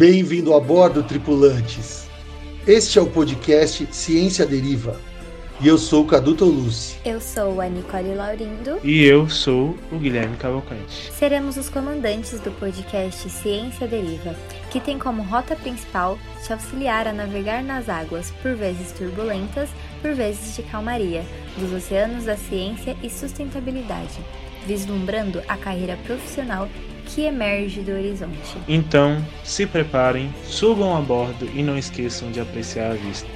Bem-vindo a bordo, tripulantes. Este é o podcast Ciência Deriva. E eu sou o Cadu Tolucci. Eu sou a Nicole Laurindo. E eu sou o Guilherme Cavalcante. Seremos os comandantes do podcast Ciência Deriva, que tem como rota principal te auxiliar a navegar nas águas, por vezes turbulentas, por vezes de calmaria, dos oceanos da ciência e sustentabilidade, vislumbrando a carreira profissional que emerge do horizonte. Então, se preparem, subam a bordo e não esqueçam de apreciar a vista.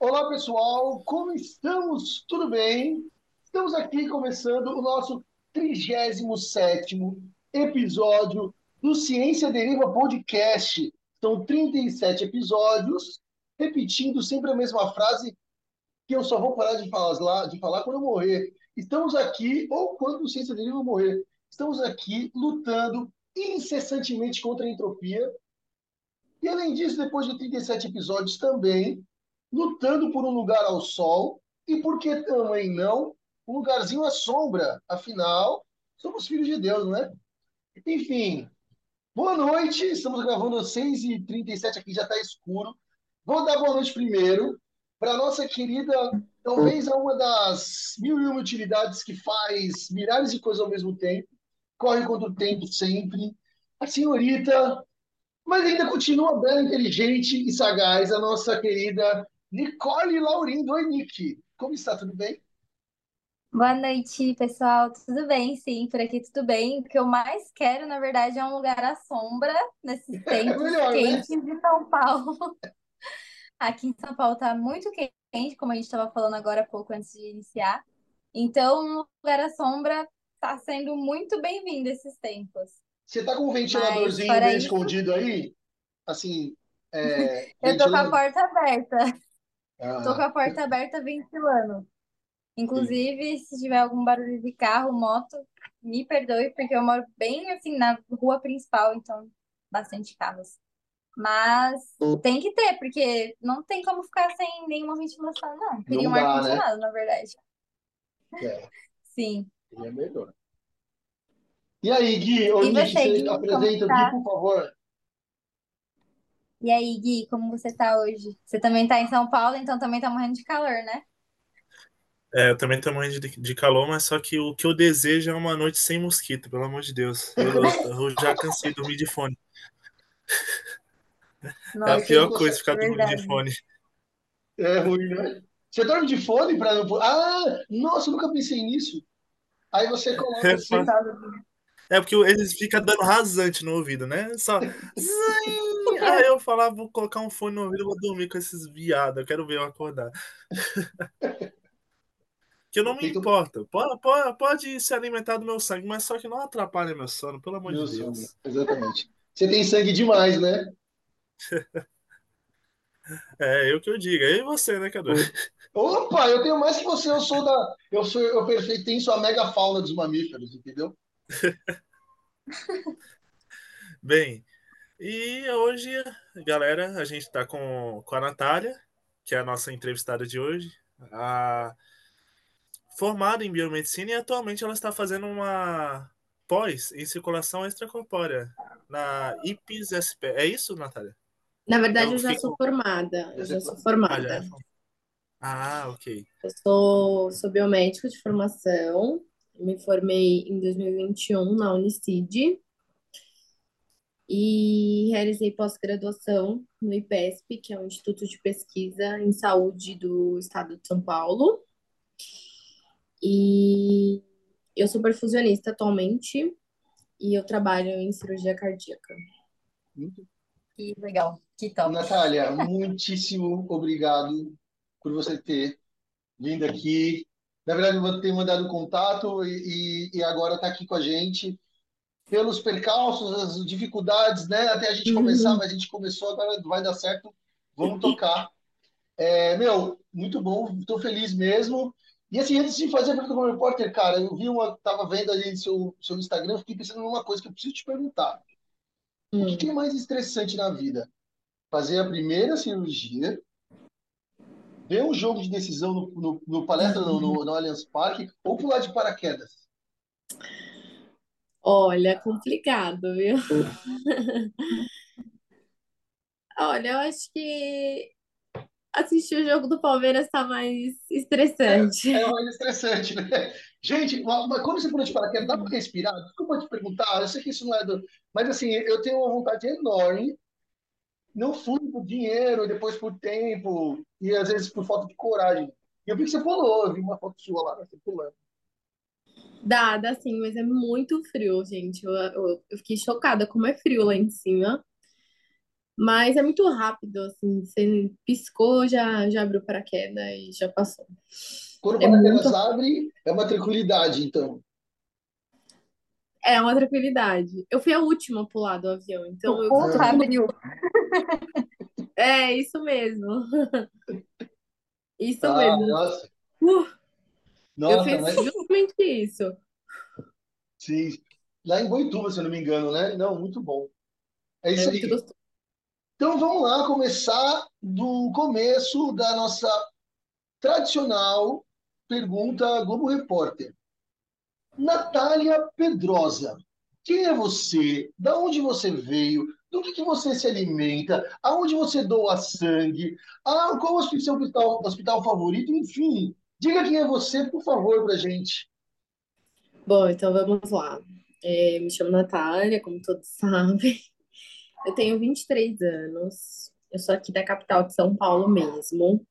Olá, pessoal, como estamos? Tudo bem? Estamos aqui começando o nosso 37º episódio do Ciência Deriva Podcast. São 37 episódios, repetindo sempre a mesma frase que eu só vou parar de falar, de falar quando eu morrer. Estamos aqui, ou quando o Ciência Deriva morrer, estamos aqui lutando incessantemente contra a entropia. E além disso, depois de 37 episódios também, lutando por um lugar ao sol e, por que também não, um lugarzinho à sombra. Afinal, somos filhos de Deus, não é? Enfim, boa noite. Estamos gravando às 6h37 aqui, já está escuro. Vou dar boa noite primeiro para nossa querida, talvez uma das mil e uma utilidades que faz milhares de coisas ao mesmo tempo, corre contra o tempo sempre, a senhorita, mas ainda continua bela, inteligente e sagaz, a nossa querida Nicole Laurindo. Oi, Nick. Como está? Tudo bem? Boa noite, pessoal. Tudo bem? Sim, por aqui tudo bem. O que eu mais quero, na verdade, é um lugar à sombra nesses tempos melhor, né? quentes de São Paulo. Aqui em São Paulo tá muito quente, como a gente estava falando agora há pouco antes de iniciar. Então, um lugar à sombra está sendo muito bem-vindo esses tempos. Você tá com um ventiladorzinho bem isso, escondido aí? Assim, é, eu tô com a porta aberta. Tô com Ah, a porta aberta ventilando. Sim. Inclusive, se tiver algum barulho de carro, moto, me perdoe, porque eu moro bem assim na rua principal, então bastante carros. Mas tem que ter, porque não tem como ficar sem nenhuma ventilação, não. Queria um dá, né? ar-condicionado, na verdade. É, Sim. é melhor. E aí, Gui, E Nick, você, você Gui, apresenta o Gui, tá? por favor. E aí, Gui, como você tá hoje? Você também tá em São Paulo, então também tá morrendo de calor, né? É, eu também tô morrendo de, de calor, mas só que o que eu desejo é uma noite sem mosquito, pelo amor de Deus. Eu, eu já cansei de dormir de fone. É a pior coisa ficar dormindo de fone. É ruim, né? Você dorme de fone para não. Ah, nossa, eu nunca pensei nisso. Aí você coloca É, assim. fa- Gostosa. é porque eles ficam dando rasante no ouvido, né? Só. Aí eu falava, vou colocar um fone no ouvido e vou dormir com esses viados. Eu quero ver eu acordar. Que eu não me que importo. Pode, pode, pode se alimentar do meu sangue, mas só que não atrapalha meu sono, pelo amor de Meu sono, Deus. exatamente. Você tem sangue demais, né? É, eu que eu digo. E você, né, Cadu? Opa, eu tenho mais que você, eu sou da. Eu sou, eu pertenço à megafauna dos mamíferos, entendeu? Bem, e hoje, galera, a gente tá com, com a Natália, que é a nossa entrevistada de hoje. A, formada em biomedicina e atualmente ela está fazendo uma pós em circulação extracorpórea na IPS-SP. É isso, Natália? Na verdade, Eu eu já fiquei sou formada. Eu já sou Ah, já é. formada. Ah, ok. Eu sou, sou biomédica de formação. Me formei em 2021 na Unicid e realizei pós-graduação no IPESP, que é o Instituto de Pesquisa em Saúde do Estado de São Paulo. E eu sou perfusionista atualmente e eu trabalho em cirurgia cardíaca. Muito Que legal, que top. Natália, muitíssimo obrigado por você ter vindo aqui. Na verdade, eu ter mandado contato e, e, e agora está aqui com a gente. Pelos percalços, as dificuldades, né? Até a gente começar, Uhum. mas a gente começou, agora vai dar certo. Vamos tocar. É, meu, muito bom, estou feliz mesmo. E assim, antes de fazer a pergunta como repórter, cara, eu vi uma, tava vendo ali seu, seu Instagram, fiquei pensando numa coisa que eu preciso te perguntar. O que que é Hum. mais estressante na vida? fazer a primeira cirurgia, ver um jogo de decisão no, no, no palestra, no, no, no Allianz Parque, ou pular de paraquedas? Olha, complicado, viu? Olha, eu acho que assistir o jogo do Palmeiras tá mais estressante. É, é mais estressante, né? Gente, mas quando você pula de paraquedas, dá para respirar? Desculpa te perguntar, eu sei que isso não é do. Mas assim, eu tenho uma vontade enorme. Não fui por dinheiro, depois por tempo, e às vezes por falta de coragem. E eu vi que você pulou, eu vi uma foto sua lá, você pulando. Dá, dá sim, mas é muito frio, gente. Eu, eu, eu fiquei chocada como é frio lá em cima. Mas é muito rápido, assim. Você piscou, já, já abriu paraquedas e já passou. Quando o É paraquedas muito. abre, é uma tranquilidade, então. É uma tranquilidade. Eu fui a última a pular do avião, então eu. Ponto abriu. É, isso mesmo. Isso Ah, mesmo. nossa. Uh, eu Nossa, fiz mas justamente isso. sim. Lá em Boituva, se eu não me engano, né? Não, muito bom. É É isso muito aí. gostoso. Então vamos lá começar do começo da nossa tradicional pergunta Globo Repórter. Natália Pedrosa, quem é você? Da onde você veio? Do que, que você se alimenta? Aonde você doa sangue? Ah, qual é o seu hospital, hospital favorito? Enfim, diga quem é você, por favor, pra gente. Bom, então vamos lá. É, me chamo Natália, como todos sabem. Eu tenho 23 anos. Eu sou aqui da capital de São Paulo mesmo.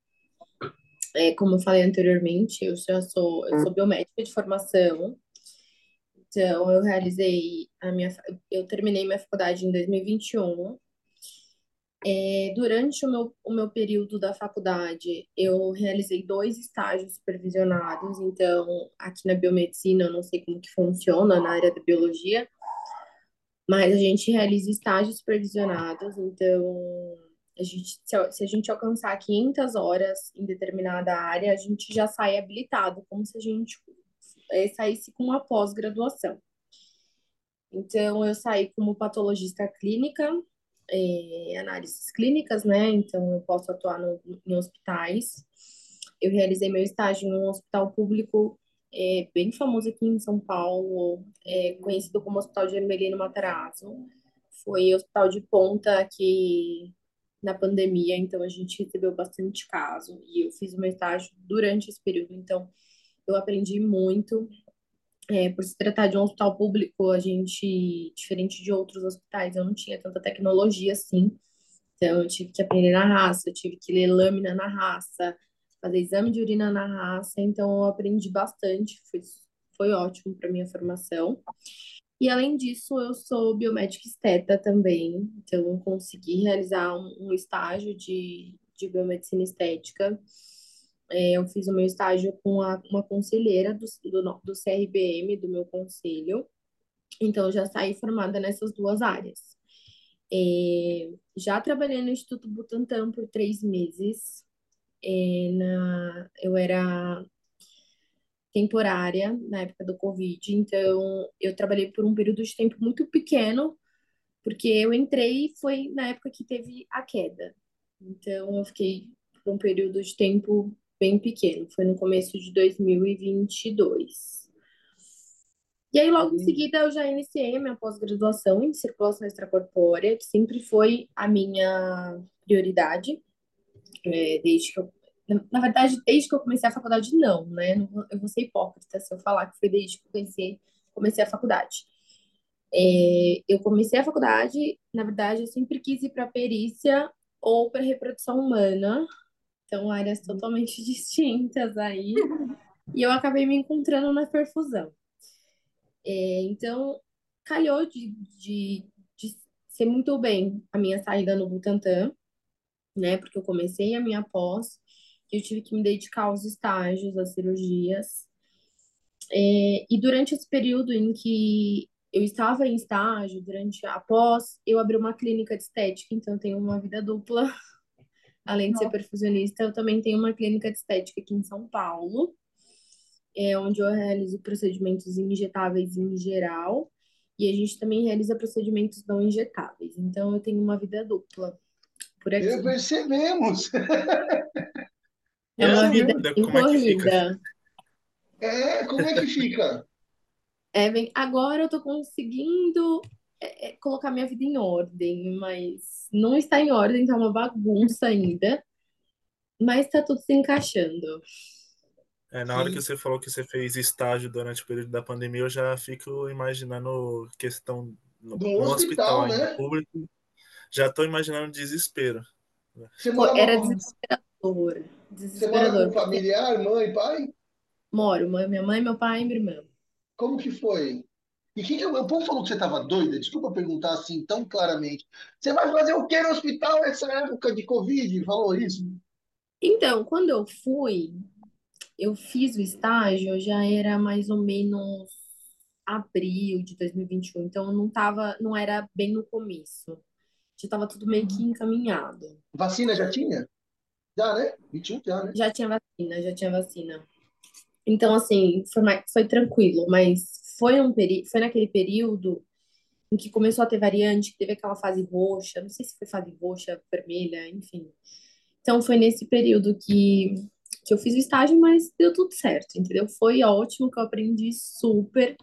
É, como eu falei anteriormente, eu já sou, eu sou biomédica de formação. Então, eu realizei a minha, eu terminei minha faculdade em 2021. É, durante o meu, o meu período da faculdade, eu realizei dois estágios supervisionados. Então, aqui na biomedicina, eu não sei como que funciona na área da biologia, mas a gente realiza estágios supervisionados. Então, a gente, se, a- gente alcançar 500 horas em determinada área, a gente já sai habilitado, como se a gente eh, saísse com uma pós-graduação. Então, eu saí como patologista clínica, eh, análises clínicas, né? Então, eu posso atuar no, em hospitais. Eu realizei meu estágio em um hospital público eh, bem famoso aqui em São Paulo, eh, conhecido como Hospital de Hermelino Matarazzo. Foi hospital de ponta que na pandemia, então a gente recebeu bastante caso e eu fiz o meu estágio durante esse período, então eu aprendi muito. É, por se tratar de um hospital público, a gente, diferente de outros hospitais, eu não tinha tanta tecnologia assim. Então, eu tive que aprender na raça, eu tive que ler lâmina na raça, fazer exame de urina na raça. Então, eu aprendi bastante, foi, foi ótimo para minha formação. E, além disso, eu sou biomédica esteta também. Então, consegui realizar um, um estágio de, de biomedicina estética. É, eu fiz o meu estágio com a, uma conselheira do, do, do CRBM, do meu conselho. Então, já saí formada nessas duas áreas. É, já trabalhei no Instituto Butantan por três meses. É, na, eu era temporária na época do Covid, então eu trabalhei por um período de tempo muito pequeno, porque eu entrei e foi na época que teve a queda. Então, eu fiquei por um período de tempo bem pequeno, foi no começo de 2022. E aí, logo em seguida, eu já iniciei a minha pós-graduação em circulação extracorpórea, que sempre foi a minha prioridade, é, desde que eu. Na, na verdade, desde que eu comecei a faculdade, não, né? Eu vou ser hipócrita se eu falar que foi desde que eu comecei, comecei a faculdade. É, eu comecei a faculdade, na verdade, eu sempre quis ir para perícia ou para reprodução humana, então áreas totalmente distintas aí, e eu acabei me encontrando na perfusão. É, então, calhou de, de, de ser muito bem a minha saída no Butantan, né? Porque eu comecei a minha pós, eu tive que me dedicar aos estágios, às cirurgias. É, e durante esse período em que eu estava em estágio, durante a pós, eu abri uma clínica de estética, então eu tenho uma vida dupla. Além de ser perfusionista, eu também tenho uma clínica de estética aqui em São Paulo, é, onde eu realizo procedimentos injetáveis em geral, e a gente também realiza procedimentos não injetáveis. Então, eu tenho uma vida dupla. Por aqui. Percebemos. É uma vida vida, bem como é que fica? corrida. É, como é que fica? É, bem, agora eu tô conseguindo é, é, colocar minha vida em ordem, mas não está em ordem, tá uma bagunça ainda, mas tá tudo se encaixando. É, na hora que você falou que você fez estágio durante o período da pandemia, eu já fico imaginando questão no, no hospital hospital, ainda, né? público. Já tô imaginando desespero. Pô, era com, desesperador, você mora com desesperador, familiar, mãe, pai? moro, mãe- minha mãe, meu pai e minha irmã. Como que foi? E que que, o povo falou que você estava doida? Desculpa perguntar assim tão claramente. Você vai fazer o que no hospital nessa época de Covid? Falou isso? Então, quando eu fui, eu fiz o estágio, já era mais ou menos abril de 2021, então não tava, não era bem no começo. Já tava tudo meio que encaminhado. Vacina já tinha? Já, né? 21 já, né? Já tinha vacina, já tinha vacina. Então, assim, foi, mais- foi tranquilo, mas foi um peri foi naquele período em que começou a ter variante, que teve aquela fase roxa, não sei se foi fase roxa, vermelha, enfim. Então, foi nesse período que, que eu fiz o estágio, mas deu tudo certo, entendeu? Foi ótimo, que eu aprendi super,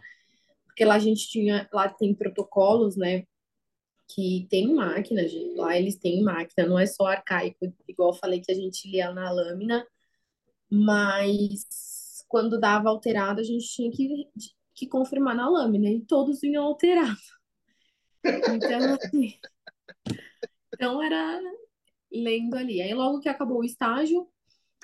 porque lá a gente tinha, lá tem protocolos, né, que tem máquina, gente. Lá eles têm máquina, não é só arcaico, igual eu falei que a gente lia na lâmina, mas quando dava alterado, a gente tinha que, que confirmar na lâmina, e todos vinham alterado. Então, assim, então era lendo ali. Aí logo que acabou o estágio,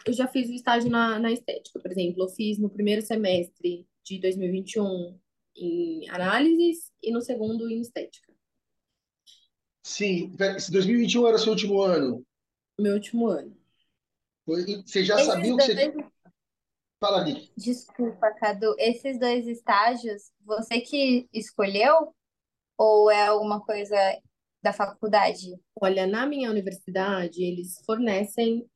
eu já fiz o estágio na, na estética, por exemplo, eu fiz no primeiro semestre de 2021 em análises e no segundo em estética, Sim. Esse 2021 era seu último ano. meu último ano. Você já Esses sabia o que você... Fala, Nick. desculpa, Cadu, esses dois estágios, você que escolheu ou é alguma coisa da faculdade? Olha, na minha universidade, eles fornecem,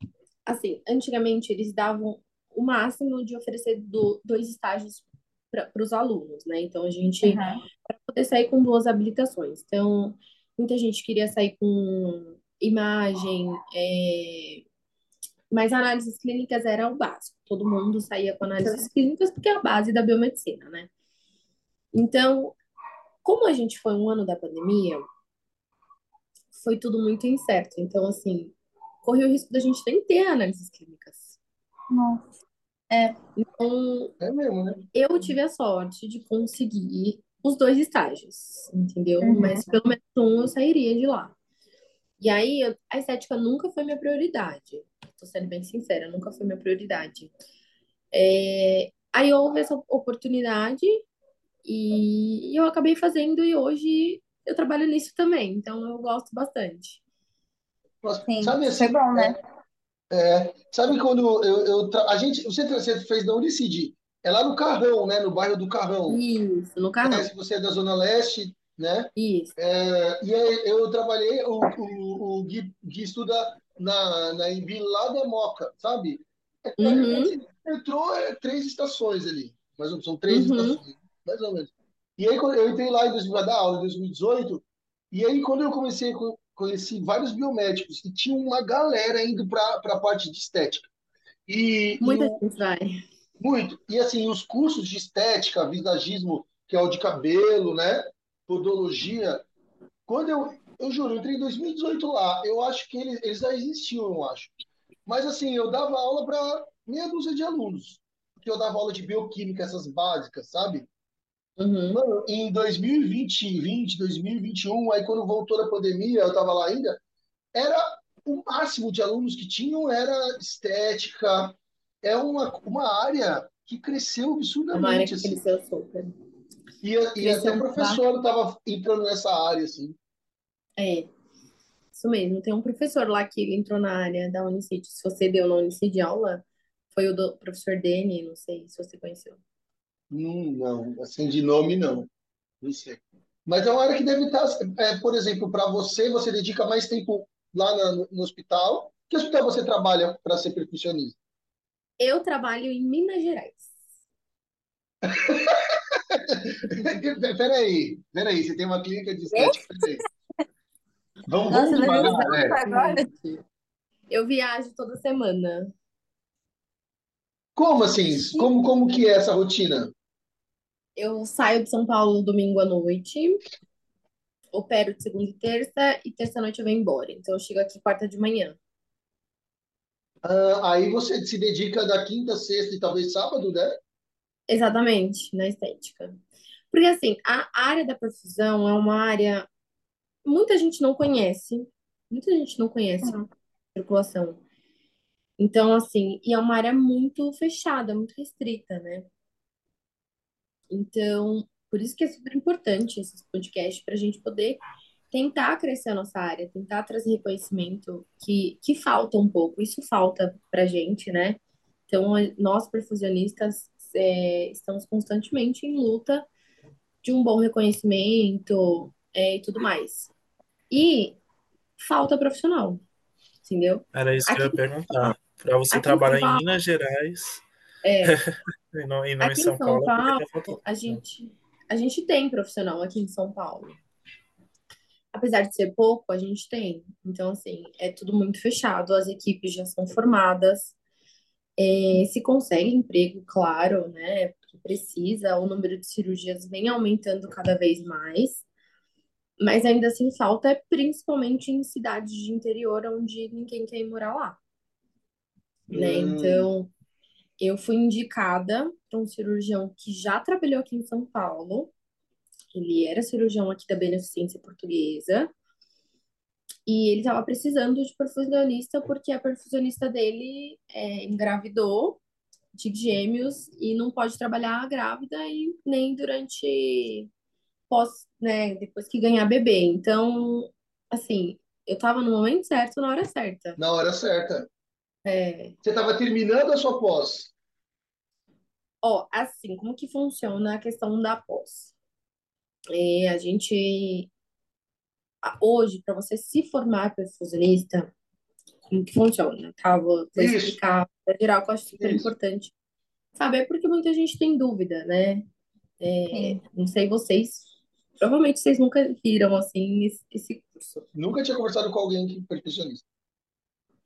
assim, antigamente eles davam o máximo de oferecer do- dois estágios para os alunos, né? Então a gente Aham. poder sair com duas habilitações. Então, muita gente queria sair com imagem, é, mas análises clínicas era o básico. Todo mundo saía com análises clínicas porque é a base da biomedicina, né? Então, como a gente foi um ano da pandemia, foi tudo muito incerto. Então, assim, corria o risco da gente nem ter análises clínicas. Nossa. É, Então, É mesmo, né? eu tive a sorte de conseguir os dois estágios, entendeu? Uhum. Mas pelo menos um eu sairia de lá. E aí, eu- a estética nunca foi minha prioridade. Tô sendo bem sincera, nunca foi minha prioridade. É, Aí houve essa oportunidade e eu acabei fazendo e hoje eu trabalho nisso também, então eu gosto bastante. Sim, sabe foi assim, bom, né? é, sabe quando eu, eu a gente, você, você fez da Unicid, é lá no Carrão, né? No bairro do Carrão. Isso, no carrão. se você é da Zona Leste, né? Isso. É, e aí eu trabalhei, o, o, o Gui, Gui estuda na, na Embi lá da Moca, sabe? É, Uhum, metrô é três estações ali, mais ou menos, são três uhum, estações, mais ou menos. E aí eu entrei lá em 2000, vai dar aula em 2018, e aí quando eu comecei, co- conheci vários biomédicos, e tinha uma galera indo para a parte de estética. E, muita gente vai. Muito. E assim, os cursos de estética, visagismo, que é o de cabelo, né? Podologia, quando eu, eu juro, eu entrei em 2018 lá, eu acho que eles, eles já existiam, eu acho. Mas assim, eu dava aula para meia dúzia de alunos, porque eu dava aula de bioquímica, essas básicas, sabe? Uhum, Mano, em 2020, 20, 2021, aí quando voltou a pandemia, eu tava lá ainda, era o máximo de alunos que tinham era estética, é uma, uma área que cresceu é uma área absurdamente, que assim. cresceu super. E, e até Cresceu professor estava entrando nessa área, assim. É, isso mesmo. Tem um professor lá que entrou na área da Unicid. Se você deu na Unicid aula, foi o do, professor Dene, não sei se você conheceu. Hum, não, assim, de nome, não. Não sei. Mas é uma área que deve estar, é, por exemplo, para você, você dedica mais tempo lá na- no, no hospital. Que hospital você trabalha para ser percussionista? Eu trabalho em Minas Gerais. Peraí, peraí, você tem uma clínica de estética. Vamos, Nossa, vamos devagar, é. agora. Eu viajo toda semana. Como assim? Como, como que é essa rotina? Eu saio de São Paulo domingo à noite, opero de segunda e terça, e terça-noite eu venho embora. Então eu chego aqui quarta de manhã. Ah, aí você se dedica da quinta, sexta e talvez sábado, né? Exatamente, na estética. Porque assim, a área da perfusão é uma área muita gente não conhece. Muita gente não conhece Uhum. circulação. Então, assim, e é uma área muito fechada, muito restrita, né? Então, por isso que é super importante esses podcasts para a gente poder tentar crescer a nossa área, tentar trazer reconhecimento que, que falta um pouco. Isso falta pra gente, né? Então, nós perfusionistas é, estamos constantemente em luta de um bom reconhecimento é, e tudo mais. E falta profissional, entendeu? Era isso que eu ia Aqui, perguntar. Para você aqui trabalhar em Paulo, Minas Gerais é, e não, e não em aqui São São Paulo, Paulo, a gente, a gente tem profissional aqui em São Paulo. Apesar de ser pouco, a gente tem. Então, assim, é tudo muito fechado, as equipes já são formadas, é, se consegue emprego, claro, né? Porque precisa, o número de cirurgias vem aumentando cada vez mais, mas ainda assim falta, é principalmente em cidades de interior onde ninguém quer ir morar lá, né? Hum, Então, eu fui indicada para um cirurgião que já trabalhou aqui em São Paulo, ele era cirurgião aqui da Beneficência Portuguesa. E ele estava precisando de perfusionista porque a perfusionista dele é, engravidou de gêmeos e não pode trabalhar grávida e nem durante pós, né, depois que ganhar bebê. Então, assim, eu tava no momento certo, na hora certa. na hora certa. É, Você estava terminando a sua pós. ó, assim, como que funciona a questão da pós? É, a gente hoje, para você se formar perfusionista, como que funciona, tá? Vou, vou explicar para geral, que eu acho super isso. importante saber, porque muita gente tem dúvida, né? É, não sei vocês, provavelmente vocês nunca viram, assim, esse, esse curso. Nunca tinha conversado com alguém que é perfeccionista.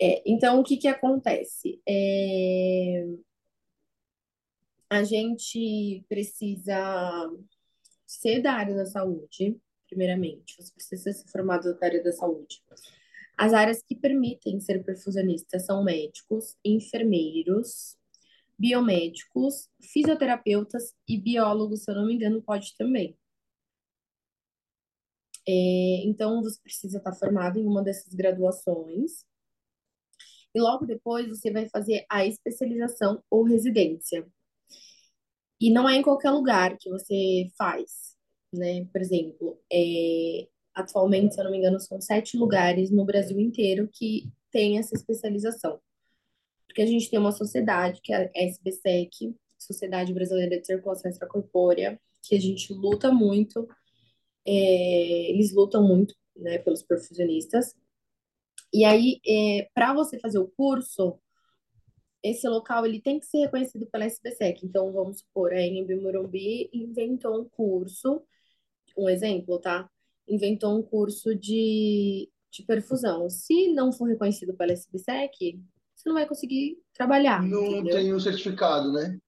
É, então, o que que acontece? É, a gente precisa ser da área da saúde, primeiramente. Você precisa ser formado da área da saúde. As áreas que permitem ser perfusionista são médicos, enfermeiros, biomédicos, fisioterapeutas e biólogos, se eu não me engano, pode também. É, então, você precisa estar formado em uma dessas graduações. E logo depois você vai fazer a especialização ou residência. E não é em qualquer lugar que você faz, né? Por exemplo, é, atualmente, se eu não me engano, são sete lugares no Brasil inteiro que tem essa especialização. Porque a gente tem uma sociedade, que é a SBSEC, Sociedade Brasileira de Circulação Extracorpórea, que a gente luta muito, é, eles lutam muito, né, pelos perfusionistas. E aí, é, para você fazer o curso, esse local ele tem que ser reconhecido pela SBSEC. Então, vamos supor, a Anhembi Morumbi inventou um curso, um exemplo, tá? Inventou um curso de, de perfusão. Se não for reconhecido pela SBSEC, você não vai conseguir trabalhar, Não entendeu? tem um certificado, né?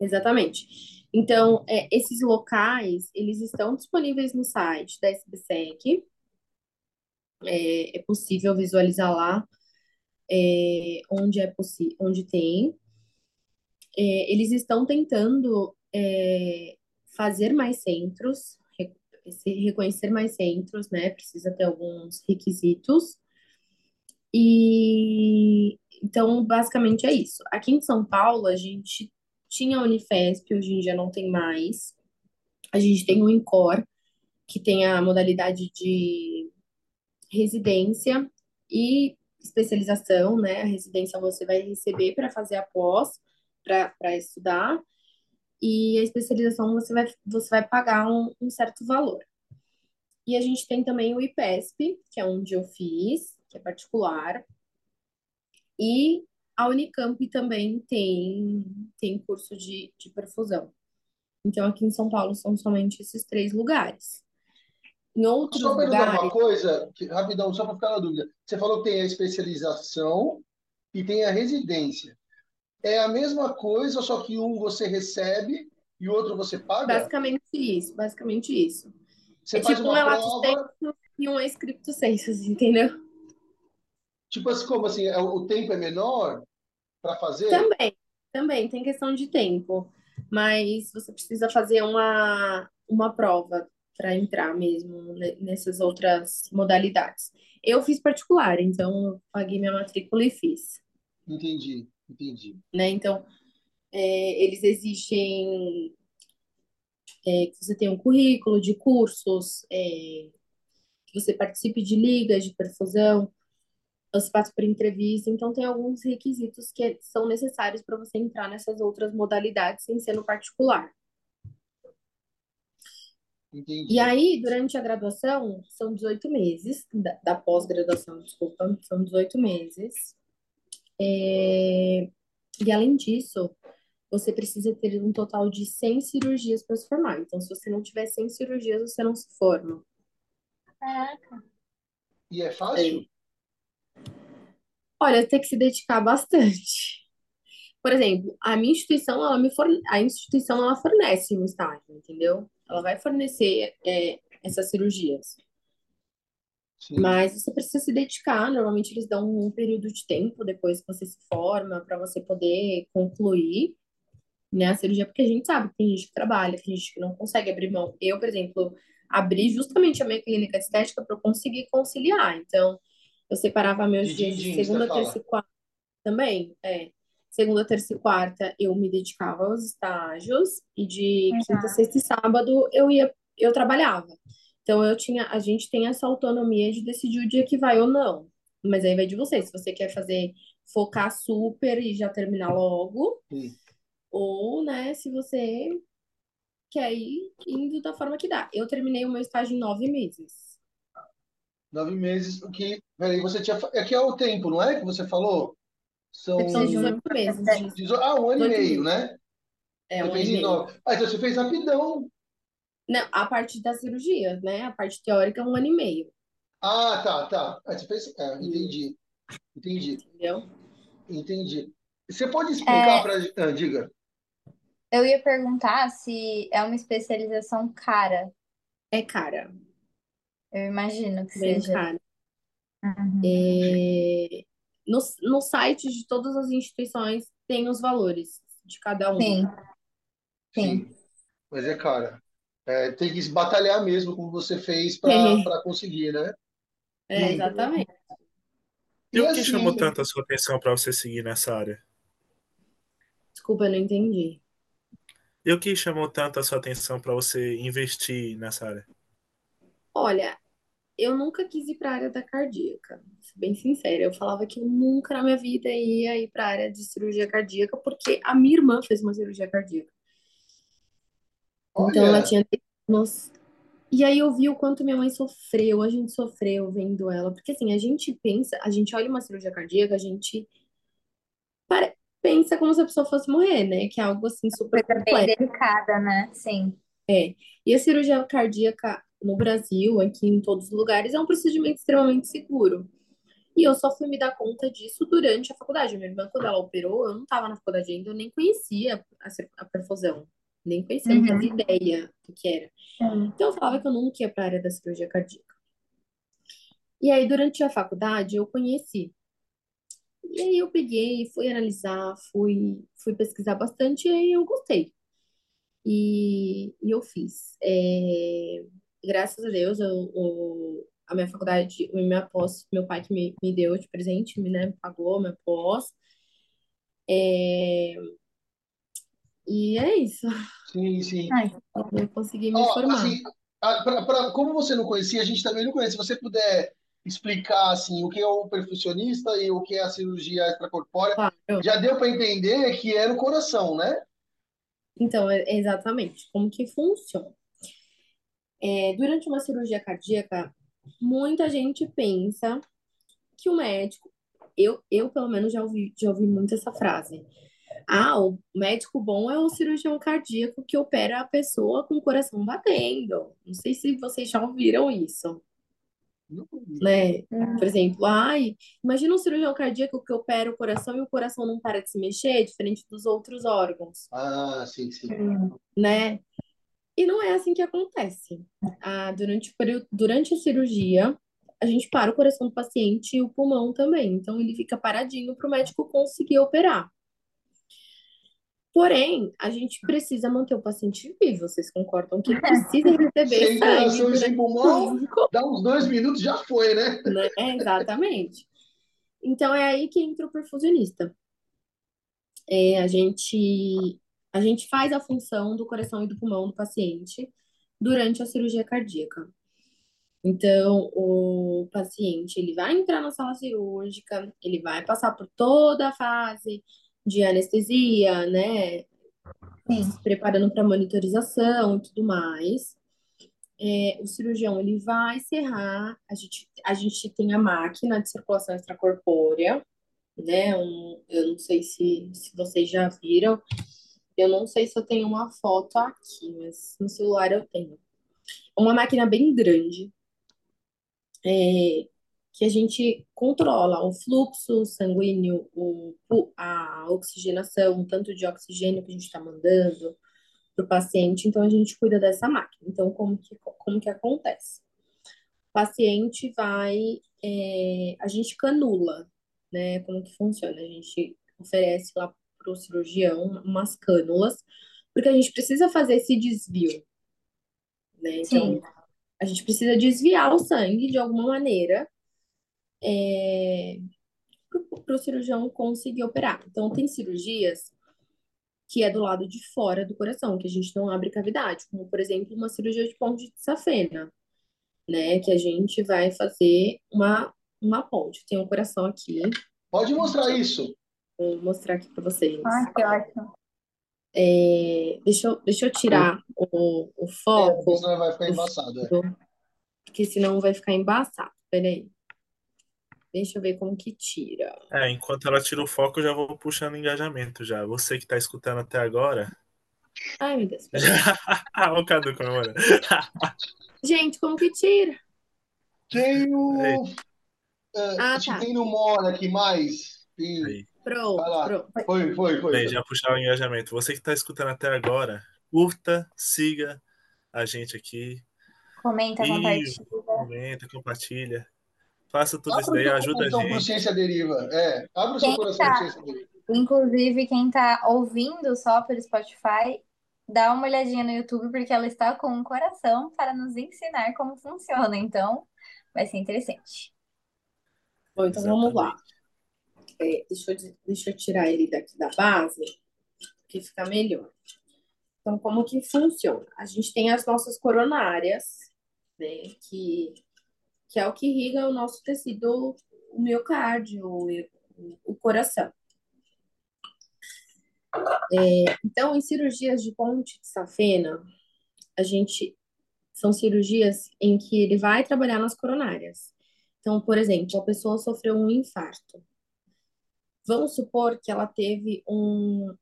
Exatamente. Então, é, esses locais, eles estão disponíveis no site da SBSEC. É, é possível visualizar lá é, onde é onde tem. É, eles estão tentando é, fazer mais centros, reconhecer mais centros, né? Precisa ter alguns requisitos. E então, basicamente é isso. Aqui em São Paulo, a gente tinha a Unifesp, hoje em dia não tem mais. A gente tem o INCOR, que tem a modalidade de residência e especialização, né? A residência você vai receber para fazer a pós, para estudar, e a especialização você vai, você vai pagar um, um certo valor. E a gente tem também o IPESP, que é onde eu fiz, que é particular, e a Unicamp também tem, tem curso de, de perfusão. Então, aqui em São Paulo são somente esses três lugares. Em outros Só perguntar lugares, uma coisa, que- rapidão, só para ficar na dúvida. Você falou que tem a especialização e tem a residência. É a mesma coisa, só que um você recebe e o outro você paga? basicamente isso, basicamente isso. Você é faz tipo um uma relato prova, senso e um escrito sensus, entendeu? tipo assim, como assim, é- o tempo é menor para fazer? Também, também tem questão de tempo, mas você precisa fazer uma, uma prova para entrar mesmo ne- nessas outras modalidades. Eu fiz particular, então paguei minha matrícula e fiz, Entendi, entendi. né? Então, é, eles exigem é, que você tenha um currículo de cursos, é, que você participe de ligas de perfusão, você passa por entrevista, então tem alguns requisitos que são necessários para você entrar nessas outras modalidades sem ser no particular. E Entendi. aí, durante a graduação, são 18 meses, da, da pós-graduação, desculpa, são 18 meses. É, e além disso, você precisa ter um total de 100 cirurgias para se formar. Então, se você não tiver 100 cirurgias, você não se forma. Caraca. E é fácil? Olha, tem que se dedicar bastante. Por exemplo, a minha instituição, ela me forne... a instituição, ela fornece um estágio, entendeu? Ela vai fornecer é, essas cirurgias. Sim. Mas você precisa se dedicar. Normalmente eles dão um período de tempo depois que você se forma para você poder concluir, né, a cirurgia, porque a gente sabe que tem gente que trabalha, tem gente que não consegue abrir mão. Eu, por exemplo, abri justamente a minha clínica estética para eu conseguir conciliar. Então, eu separava meus De dias de segunda, terça e quarta também, é. Segunda, terça e quarta eu me dedicava aos estágios e de quinta, sexta e sábado eu ia, eu trabalhava. Então eu tinha, a gente tem essa autonomia de decidir o dia que vai ou não. Mas aí vai de você, se você quer fazer focar super e já terminar logo, Sim. ou, né, se você quer ir indo da forma que dá. Eu terminei o meu estágio em nove meses. Nove meses, o que. Peraí, você tinha. fa- Aqui é o tempo, não é? Que você falou? São. São 18 meses de... dezo- Ah, um ano e 18 meio, meses. né? É, um ano fez e meio. nove. Ah, então você fez rapidão. Não, a parte da cirurgia, né? A parte teórica é um ano e meio, Ah, tá, tá. Ah, você fez. É, entendi. Entendi, entendeu? entendi. Você pode explicar para. Ah, diga. Eu ia perguntar se é uma especialização cara. É cara, Eu imagino que bem seja. cara. Uhum. É, No, no site de todas as instituições tem os valores de cada um. Sim, sim. Sim. Mas é cara. É, tem que se batalhar mesmo, como você fez para conseguir, né? É, exatamente. E o que assim, chamou tanto a sua atenção para você seguir nessa área? Desculpa, eu não entendi. E o que chamou tanto a sua atenção para você investir nessa área? Olha, eu nunca quis ir para a área da cardíaca, bem sincera. Eu falava que eu nunca na minha vida ia ir para a área de cirurgia cardíaca, porque a minha irmã fez uma cirurgia cardíaca. Então ela Olha, tinha 10 anos. E aí eu vi o quanto minha mãe sofreu, a gente sofreu vendo ela. Porque assim, a gente pensa, a gente olha uma cirurgia cardíaca, a gente pare- pensa como se a pessoa fosse morrer, né? Que é algo assim super Coisa bem delicada, né? Sim. É. E a cirurgia cardíaca no Brasil, aqui em todos os lugares, é um procedimento extremamente seguro. E eu só fui me dar conta disso durante a faculdade. Minha irmã, quando ela operou, eu não estava na faculdade ainda, eu nem conhecia a, a perfusão. Nem conhecia, não Uhum. fazia ideia do que era. Sim. Então eu falava que eu nunca ia para a área da cirurgia cardíaca. E aí, durante a faculdade, eu conheci. E aí eu peguei, fui analisar, fui, fui pesquisar bastante e aí eu gostei. E, e eu fiz. É, graças a Deus, eu, o- a minha faculdade, minha pós, meu pai que me, me deu de presente, me, né, pagou minha pós. É, e é isso. sim, sim. Ai, Eu consegui me Ó, formar. assim, pra- pra- como você não conhecia, a gente também não conhece. Se você puder explicar assim, o que é o perfusionista e o que é a cirurgia extracorpórea, Claro. já deu para entender que é no coração, né? Então, é exatamente como que funciona. É, durante uma cirurgia cardíaca, muita gente pensa que o médico, eu, eu pelo menos já ouvi, já ouvi muito essa frase. Ah, o médico bom é o cirurgião cardíaco que opera a pessoa com o coração batendo. Não sei se vocês já ouviram isso, Não né? Por exemplo, ai, imagina um cirurgião cardíaco que opera o coração e o coração não para de se mexer, diferente dos outros órgãos, Ah, sim, sim. né? E não é assim que acontece. Ah, durante, durante a cirurgia, a gente para o coração do paciente e o pulmão também. Então, ele fica paradinho para o médico conseguir operar. Porém, a gente precisa manter o paciente vivo. Vocês concordam que precisa receber Sem sangue sem pulmão, dá uns dois minutos, já foi, né? né? Exatamente. Então é aí que entra o perfusionista. É, a gente a gente faz a função do coração e do pulmão do paciente durante a cirurgia cardíaca. Então, o paciente, ele vai entrar na sala cirúrgica, ele vai passar por toda a fase de anestesia, né? Se preparando para monitorização e tudo mais. É, o cirurgião, ele vai serrar, a gente, a gente tem a máquina de circulação extracorpórea, né? Um, eu não sei se, se vocês já viram, eu não sei se eu tenho uma foto aqui, mas no celular eu tenho. Uma máquina bem grande, é, que a gente controla o fluxo sanguíneo, o- a oxigenação, o tanto de oxigênio que a gente está mandando para o paciente. Então, a gente cuida dessa máquina. Então, como que, como que acontece? O paciente vai, é, a gente canula, né? Como que funciona? A gente oferece lá para o cirurgião umas cânulas, porque a gente precisa fazer esse desvio, né? Então, Sim. a gente precisa desviar o sangue de alguma maneira para o cirurgião conseguir operar. Então, tem cirurgias que é do lado de fora do coração, que a gente não abre cavidade, como, por exemplo, uma cirurgia de ponte de safena, né? Que a gente vai fazer uma, uma ponte. Tem um coração aqui, Pode mostrar isso. Vou mostrar aqui para vocês. Ah, que ótimo. É, deixa eu, deixa eu tirar o, o É, foco, senão vai ficar embaçado. é. porque senão vai ficar embaçado. Peraí. Deixa eu ver como que tira. É, enquanto ela tira o foco, eu já vou puxando engajamento já. Você que tá escutando até agora. Ai, meu Deus. peraí. Olha o Cadu comemorando. Gente, como que tira? Tem o. É, Ah, tá. tem no Mora aqui mais. Tem- Aí. Pronto, Vai lá. pronto. Foi, foi, foi. Bem, já puxar o engajamento. Você que tá escutando até agora, curta, siga a gente aqui. Comenta, E compartilha. comenta, compartilha. Faça tudo isso Abra daí, ajuda a gente. Ciência Deriva. É, abra o seu coração tá? Ciência Deriva. Inclusive, quem tá ouvindo só pelo Spotify, dá uma olhadinha no YouTube, porque ela está com um coração para nos ensinar como funciona. Então, vai ser interessante. Bom, então vamos lá. É, deixa eu, deixa eu tirar ele daqui da base, que fica melhor. Então, como que funciona? A gente tem as nossas coronárias, né, que, que é o que irriga o nosso tecido, o miocárdio, o, o coração. É, então, em cirurgias de ponte de safena, a gente são cirurgias em que ele vai trabalhar nas coronárias. Então, por exemplo, a pessoa sofreu um infarto. Vamos supor que ela teve um.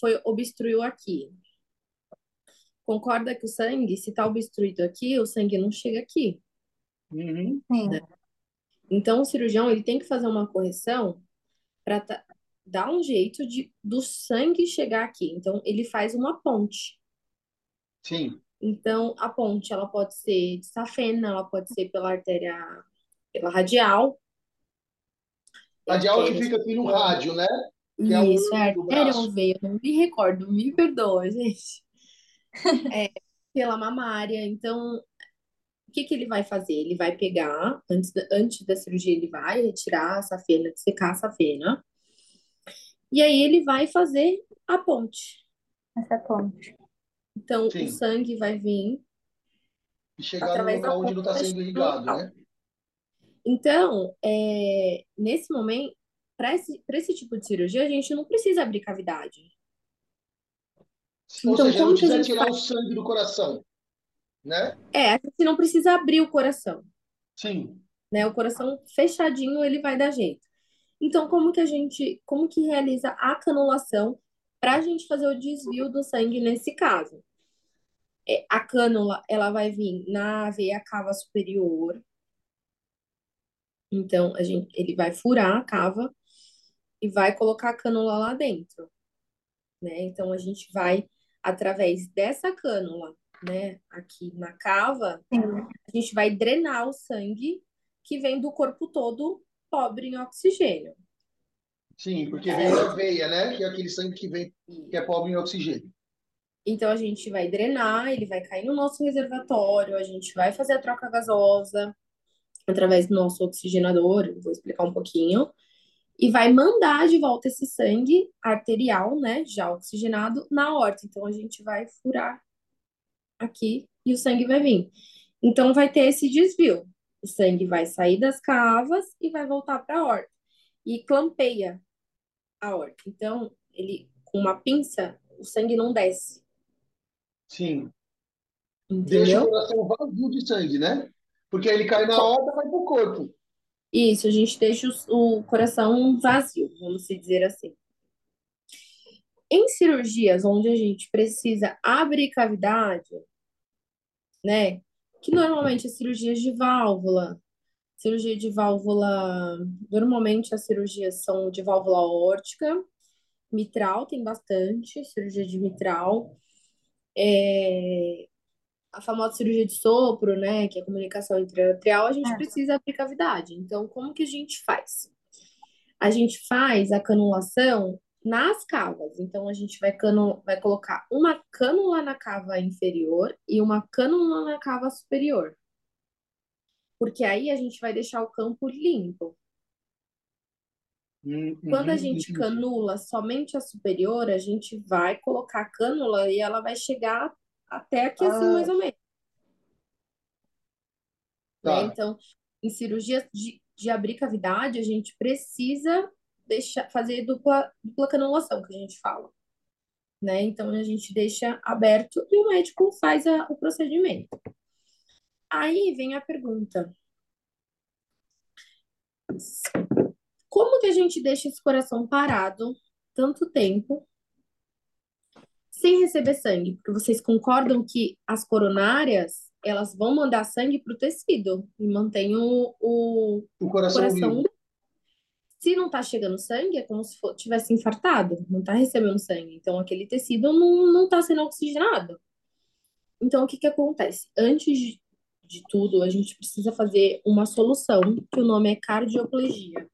Foi obstruiu aqui. Concorda que o sangue, se está obstruído aqui, o sangue não chega aqui. Uhum. Sim. Então, o cirurgião ele tem que fazer uma correção para dar um jeito de do sangue chegar aqui. Então, ele faz uma ponte. Sim. Então, a ponte ela pode ser de safena, ela pode ser pela artéria, pela radial. Radial que Artéria- fica aqui no rádio, né? Que é o Isso, é do artéria braço. ou veia, eu não me recordo, me perdoa, gente. É, pela mamária. Então, o que que ele vai fazer? Ele vai pegar, antes da, antes da cirurgia, ele vai retirar a safena, secar a safena. E aí ele vai fazer a ponte. Essa ponte. Então, Sim. o sangue vai vir E chegar no local onde não está sendo irrigado, local. né? Então, é, nesse momento, para esse, esse tipo de cirurgia, a gente não precisa abrir cavidade. Ou Então, seja, não como que a precisa tirar faz? o sangue do coração, né? É, a gente não precisa abrir o coração, Sim. né? O coração fechadinho, ele vai dar jeito. Então, como que a gente, como que realiza a canulação para a gente fazer o desvio do sangue nesse caso? É, a cânula, ela vai vir na veia cava superior. Então, a gente, ele vai furar a cava e vai colocar a cânula lá dentro, né? Então, a gente vai, através dessa cânula, né, aqui na cava, a gente vai drenar o sangue que vem do corpo todo pobre em oxigênio. Sim, porque vem da veia, né? Que é aquele sangue que vem, que é pobre em oxigênio. Então a gente vai drenar, ele vai cair no nosso reservatório, a gente vai fazer a troca gasosa através do nosso oxigenador, vou explicar um pouquinho, e vai mandar de volta esse sangue arterial, né, já oxigenado, na horta. Então a gente vai furar aqui e o sangue vai vir. Então vai ter esse desvio. O sangue vai sair das cavas e vai voltar para a horta. E clampeia a horta. Então, ele com uma pinça, o sangue não desce. Sim. Deixa o Entendeu? coração vazio de sangue, né? Porque ele cai na horta e vai pro corpo. Isso, a gente deixa o, o coração vazio, vamos dizer assim. Em cirurgias onde a gente precisa abrir cavidade, né? Que normalmente é cirurgias de válvula. Cirurgia de válvula, normalmente as cirurgias são de válvula órtica, mitral tem bastante, cirurgia de mitral. É, a famosa cirurgia de sopro, né, que é a comunicação intra-arterial, a gente precisa abrir cavidade. Então, como que a gente faz? A gente faz a canulação nas cavas. Então, a gente vai, canu vai colocar uma cânula na cava inferior e uma cânula na cava superior. Porque aí a gente vai deixar o campo limpo. Hum, Quando a uhum, gente canula somente a superior, a gente vai colocar a cânula e ela vai chegar até aqui assim, Ah, mais ou menos. né? tá. Então, em cirurgias de, de abrir cavidade, a gente precisa deixar, fazer dupla, dupla canulação, que a gente fala, né? Então, a gente deixa aberto e o médico faz a- o procedimento. Aí vem a pergunta: como que a gente deixa esse coração parado tanto tempo sem receber sangue? Porque vocês concordam que as coronárias, elas vão mandar sangue para o tecido e mantém o, o O coração coração. Se não tá chegando sangue, é como se fo- tivesse infartado, não tá recebendo sangue. Então, aquele tecido não, não tá sendo oxigenado. Então, o que que acontece? Antes de, de tudo, a gente precisa fazer uma solução, que o nome é cardioplegia.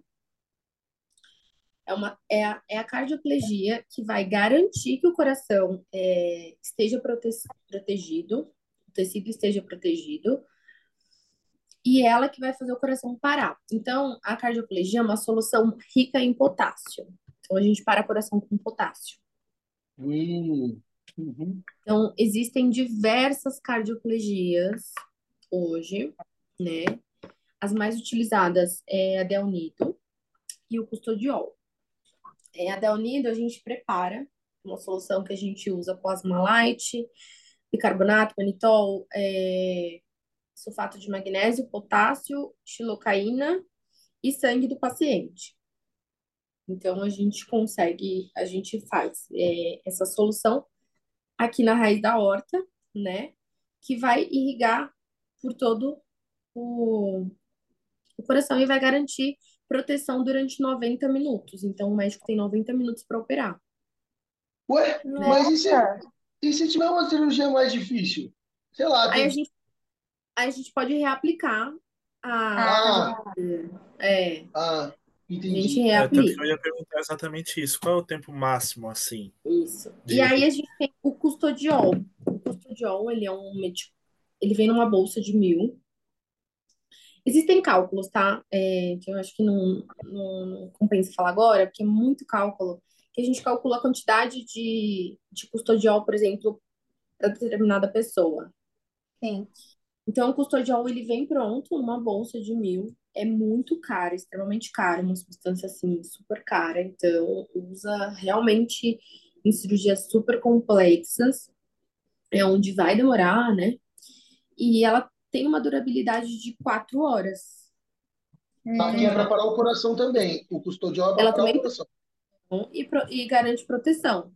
É, uma, é, a, é a cardioplegia que vai garantir que o coração é, esteja prote, protegido, o tecido esteja protegido, e ela que vai fazer o coração parar. Então, a cardioplegia é uma solução rica em potássio. Então, a gente para o coração com potássio. Hum, uhum. Então, existem diversas cardioplegias hoje, né? As mais utilizadas é a Delnido e o Custodiol. É, a Delnido a gente prepara uma solução que a gente usa plasmalite, bicarbonato, manitol, é, sulfato de magnésio, potássio, xilocaína e sangue do paciente. Então, a gente consegue, a gente faz é, essa solução aqui na raiz da horta, né? Que vai irrigar por todo o, o coração e vai garantir proteção durante 90 minutos. Então, o médico tem 90 minutos para operar. Ué, mas e se, e se tiver uma cirurgia mais difícil? Sei lá, Aí a tem. gente, aí a gente pode reaplicar a Ah. É, ah, a gente entendi. É, que eu reaplica. ia perguntar exatamente isso. Qual é o tempo máximo, assim, Isso. E de... aí a gente tem o custodiol. O custodiol, ele é um médico, ele vem numa bolsa de mil. Existem cálculos, tá? É, que eu acho que não, não, não compensa falar agora, porque é muito cálculo. Que a gente calcula a quantidade de, de custodiol, por exemplo, para determinada pessoa. sim. Então, o custodiol, ele vem pronto numa bolsa de mil. É muito caro, extremamente caro, uma substância, assim, super cara. Então, usa realmente em cirurgias super complexas, é onde vai demorar, né? E ela tem uma durabilidade de quatro horas. Aqui é para parar o coração também. O custodial é para parar o coração. e, pro- e garante proteção.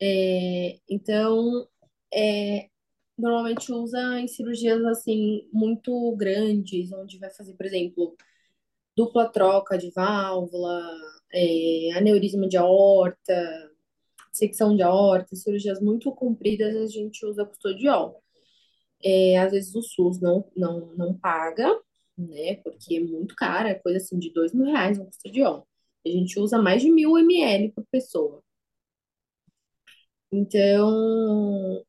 É, então, é, normalmente usa em cirurgias assim muito grandes, onde vai fazer, por exemplo, dupla troca de válvula, é, aneurisma de aorta, secção de aorta, cirurgias muito compridas, a gente usa custodiol. É, às vezes o SUS não, não, não paga, né? Porque é muito cara, é coisa assim de dois mil reais um custodiol. A gente usa mais de mil ml por pessoa. Então,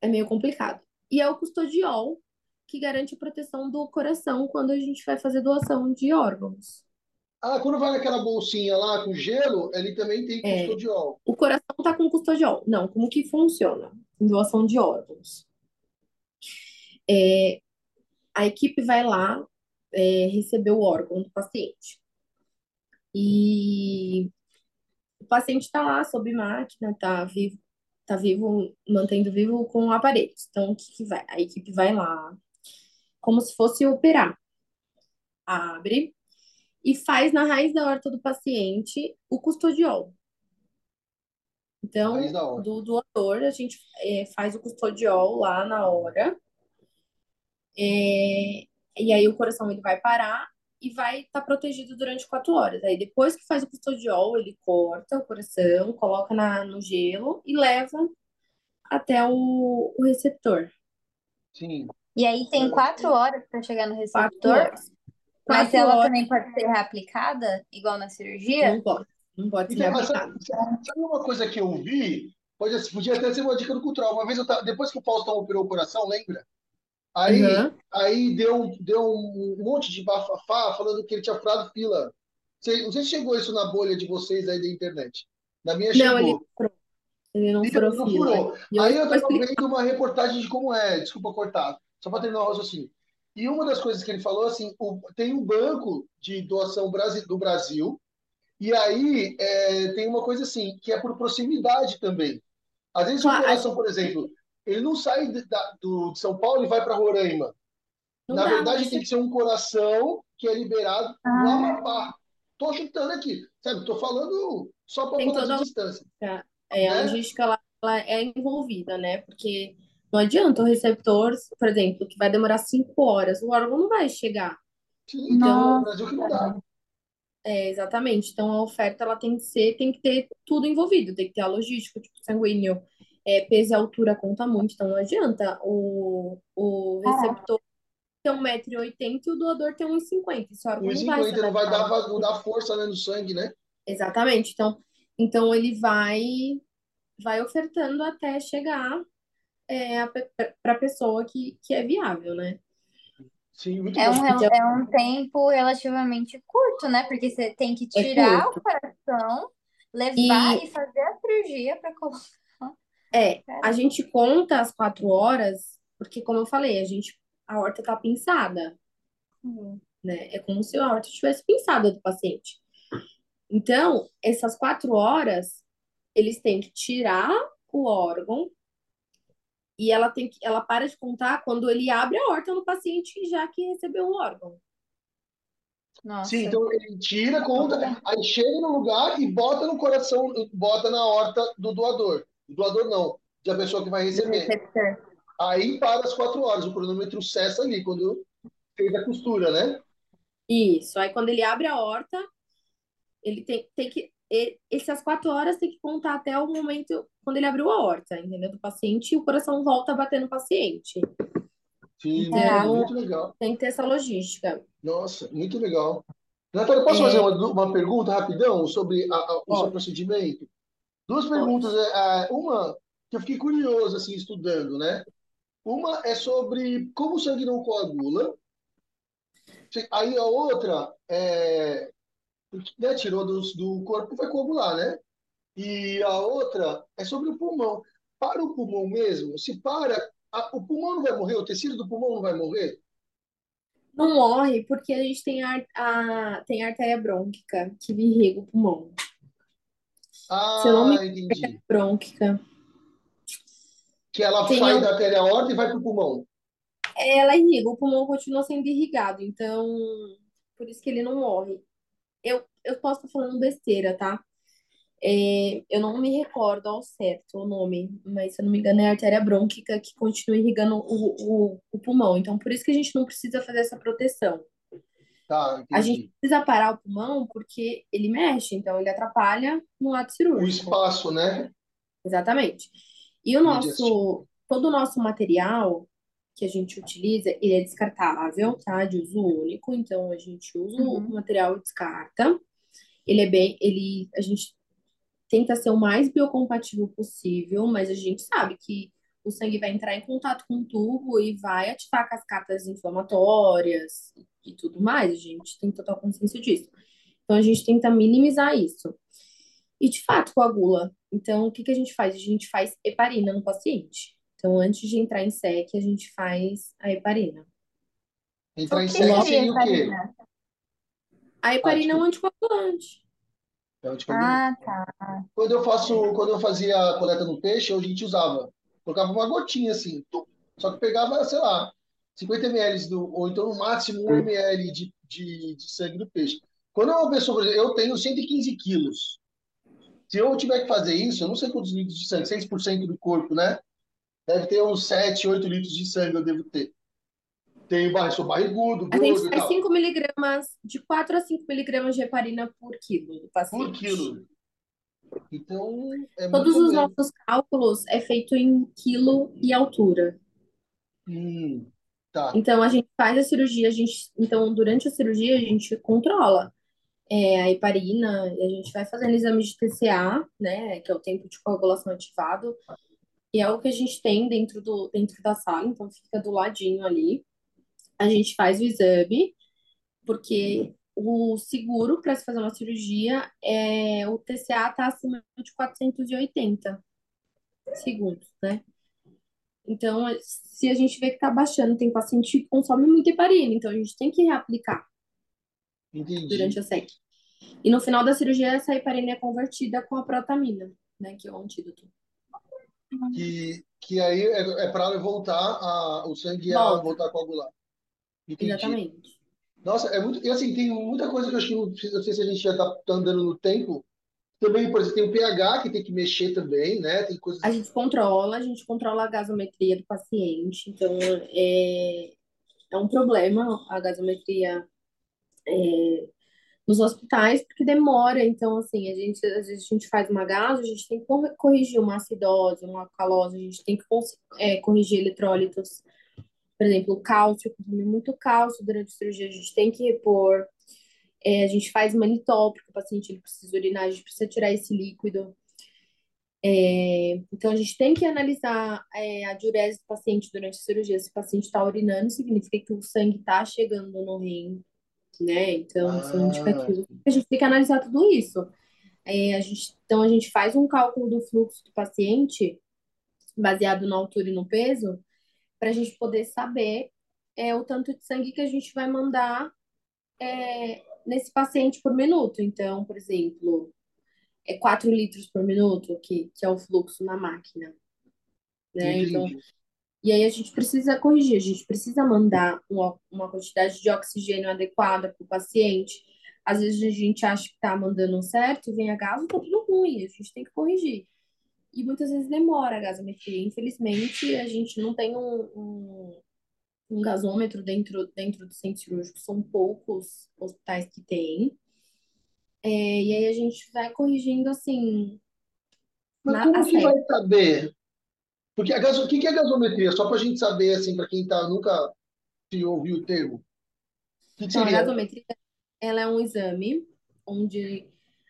é meio complicado. E é o custodiol que garante a proteção do coração quando a gente vai fazer doação de órgãos. Ah, quando vai naquela bolsinha lá com gelo, ele também tem É. custodiol. O coração tá com custodiol. Não, como que funciona? Em doação de órgãos. É, a equipe vai lá, é, receber o órgão do paciente. E o paciente está lá sob máquina, tá vivo, tá vivo, mantendo vivo com aparelhos. Então, o que que vai? A equipe vai lá, como se fosse operar. Abre e faz na raiz da horta do paciente o custodiol. Então, do doador, a gente é, faz o custodiol lá na hora. É, e aí o coração ele vai parar e vai estar protegido durante quatro horas. Aí depois que faz o custodiol, ele corta o coração, coloca na, no gelo e leva até o, o receptor. Sim. E aí tem quatro horas para chegar no Quatro receptor, horas. mas Quatro ela horas também pode ser reaplicada, igual na cirurgia? não pode. Não pode ser Então, sabe, sabe uma coisa que eu vi? Pode, podia até ser uma dica do cultural. Uma vez eu tava, depois que o Faustão operou o coração, lembra? Aí, Uhum. aí deu, deu um monte de bafafá falando que ele tinha furado fila. Sei- Não sei se chegou isso na bolha de vocês aí da internet. Na minha Não, ele chegou. furou. Ele não Então, furou não furou. Eu Aí eu vou tava explicar. vendo uma reportagem de como é, desculpa cortar, só para terminar o raciocínio. E uma das coisas que ele falou, assim, o- tem um banco de doação do Brasil, e aí é, tem uma coisa assim, que é por proximidade também. Às vezes o coração, por exemplo, ele não sai de, da- do, de São Paulo e vai para Roraima. Não Na dá, verdade, não tem que ser um coração que é liberado no Ah. Amapá. Tô chutando aqui, sabe? Tô falando só para Tem falar toda de a distância. É, a né? logística ela, ela é envolvida, né? Porque não adianta o receptor, por exemplo, que vai demorar cinco horas, o órgão não vai chegar. Sim, então, Nossa. no Brasil que não dá. É, exatamente. Então a oferta ela tem que ser, tem que ter tudo envolvido, tem que ter a logística, tipo sanguíneo, é, peso e altura conta muito, então não adianta o, o receptor ter 1,80m e o doador ter 1,50m. Esse órgão não vai se 1,50 não vai adaptar. dar, não dá força né, no sangue, né? Exatamente. Então, então ele vai vai ofertando até chegar é, para a pessoa que, que é viável, né? Sim, muito É bom. um, é um tempo relativamente curto, né? Porque você tem que É tirar curto. o coração, levar E- e fazer a cirurgia para colocar. É, a gente conta as quatro horas, porque como eu falei, a gente a horta tá pinçada, né? É como se a horta estivesse pinçada do paciente. Então, essas quatro horas, eles têm que tirar o órgão e ela tem que, ela para de contar quando ele abre a horta no paciente já que recebeu o órgão. Nossa. Sim, então ele tira, conta, aí chega no lugar e bota no coração, bota na horta do doador. Do doador não, da pessoa que vai receber. Aí para as quatro horas, o cronômetro cessa ali, quando fez a costura, né? Isso. Aí quando ele abre a horta, ele tem, tem que. Essas quatro horas tem que contar até o momento quando ele abriu a horta, entendeu? Do paciente e o coração volta a bater no paciente. Sim, Então- muito legal. Tem que ter essa logística. Nossa, muito legal. Natália, posso É. fazer uma, uma pergunta rapidão sobre a- a- o seu Pode. procedimento? Duas perguntas. é, é, Uma que eu fiquei curioso, assim, estudando, né? Uma é sobre como o sangue não coagula. Aí a outra é, né, tirou do, do corpo, vai coagular, né? E a outra é sobre o pulmão. Para o pulmão mesmo, se para, a- o pulmão não vai morrer, o tecido do pulmão não vai morrer? Não morre porque a gente tem a, a- tem a artéria brônquica que irriga o pulmão. Ah, Se eu não me entendi. Brônquica. Que ela Tem sai da artéria aorta e vai para o pulmão. Ela irriga, o pulmão continua sendo irrigado. Então, por isso que ele não morre. Eu, eu posso estar falando besteira, tá? É, eu não me recordo ao certo o nome, mas se eu não me engano é a artéria brônquica que continua irrigando o, o, o pulmão. Então, por isso que a gente não precisa fazer essa proteção. Tá, A gente precisa parar o pulmão porque ele mexe, então ele atrapalha no ato O cirúrgico. espaço, né? Exatamente. E o nosso, todo o nosso material que a gente utiliza, ele é descartável, tá? De uso único, então a gente usa o Uhum. material e descarta. Ele é bem, ele, a gente tenta ser o mais biocompatível possível, mas a gente sabe que o sangue vai entrar em contato com o tubo e vai ativar cascatas inflamatórias e tudo mais. A gente tem total consciência disso. Então a gente tenta minimizar isso. E de fato coagula. Então o que que a gente faz? A gente faz heparina no paciente. Então antes de entrar em SEC, a gente faz a heparina. Entrar em SEC seria o quê? heparina? A Ah, heparina é um anticoagulante. É anticoagulante. Ah, tá. Quando eu faço, quando eu fazia a coleta no peixe, a gente usava, colocava uma gotinha assim, só que pegava, sei lá, 50 ml do, ou então no máximo 1 ml de, de, de sangue do peixe. Quando uma pessoa, por exemplo, eu tenho 115 quilos. Se eu tiver que fazer isso, eu não sei quantos litros de sangue, 6% do corpo, né? Deve ter uns 7, 8 litros de sangue eu devo ter. Tenho sou barrigudo, A gente faz tal. 5 miligramas, de 4 a 5 miligramas de heparina por quilo do Por paciente. quilo. Então, é Todos os nossos cálculos é feito em quilo e altura. Hum, tá. Então a gente faz a cirurgia, a gente, então durante a cirurgia a gente controla é, a heparina, e a gente vai fazendo exame de TCA, né, que é o tempo de coagulação ativado, e é o que a gente tem dentro do dentro da sala, então fica do ladinho ali. A gente faz o exame, porque o seguro para se fazer uma cirurgia é o TCA está acima de 480 segundos, né? Então, se a gente vê que tá baixando, tem paciente que consome muita heparina, então a gente tem que reaplicar Entendi. durante a SEC. E no final da cirurgia, essa heparina é convertida com a protamina, né, que é o antídoto. Que, que aí é, é para voltar a, o sangue a Volta. voltar a coagular. Entendi. Exatamente. Nossa, é muito. E assim, tem muita coisa que eu acho que não, não sei se a gente já tá, tá andando no tempo. Também, por exemplo, tem o pH que tem que mexer também, né? Tem coisas. A gente controla, a gente controla a gasometria do paciente, então é, é um problema a gasometria é, nos hospitais, porque demora, então assim, a gente, às vezes a gente faz uma gaso, a gente tem que cor- corrigir uma acidose, uma alcalose, a gente tem que é, corrigir eletrólitos, por exemplo, o cálcio, consumir muito cálcio durante a cirurgia, a gente tem que repor, É, a gente faz manitol, porque o paciente ele precisa urinar, a gente precisa tirar esse líquido. É, então, a gente tem que analisar é, a diurese do paciente durante a cirurgia. Se o paciente está urinando, significa que o sangue está chegando no rim, né? Então, isso é Ah. A gente tem que analisar tudo isso. É, a gente, então, a gente faz um cálculo do fluxo do paciente, baseado na altura e no peso, para a gente poder saber é, o tanto de sangue que a gente vai mandar é, nesse paciente por minuto. Então, por exemplo, é 4 litros por minuto, que, que é o fluxo na máquina, né? Então, e aí a gente precisa corrigir, a gente precisa mandar uma, uma quantidade de oxigênio adequada para o paciente. Às vezes a gente acha que está mandando certo, vem a gaso, tá tudo ruim, a gente tem que corrigir. E muitas vezes demora a gasometria. Infelizmente, a gente não tem um, um, um gasômetro dentro, dentro do centro cirúrgico, são poucos hospitais que têm. É, e aí a gente vai corrigindo assim, Mas na, como que vai saber? Porque a gaso... o que é gasometria? Só para a gente saber, assim, para quem tá, nunca se ouviu o termo. O que Então, a gasometria, ela é um exame onde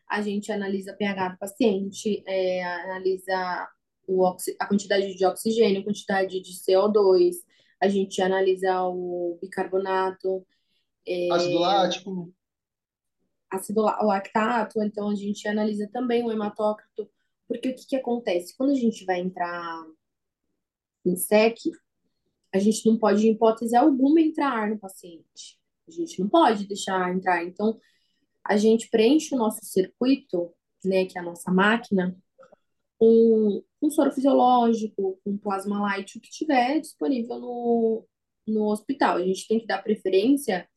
a gente analisa pH do paciente, é, analisa a quantidade de oxigênio, a quantidade de CO2, a gente analisa o bicarbonato, Ácido é, lático? ácido la- lactato, então a gente analisa também o hematócrito, porque o que que acontece? Quando a gente vai entrar em SEC, a gente não pode, em hipótese alguma, entrar ar no paciente. A gente não pode deixar entrar. Então, a gente preenche o nosso circuito, né, que é a nossa máquina, com, com soro fisiológico, com plasma light, o que tiver disponível no, no hospital. A gente tem que dar preferência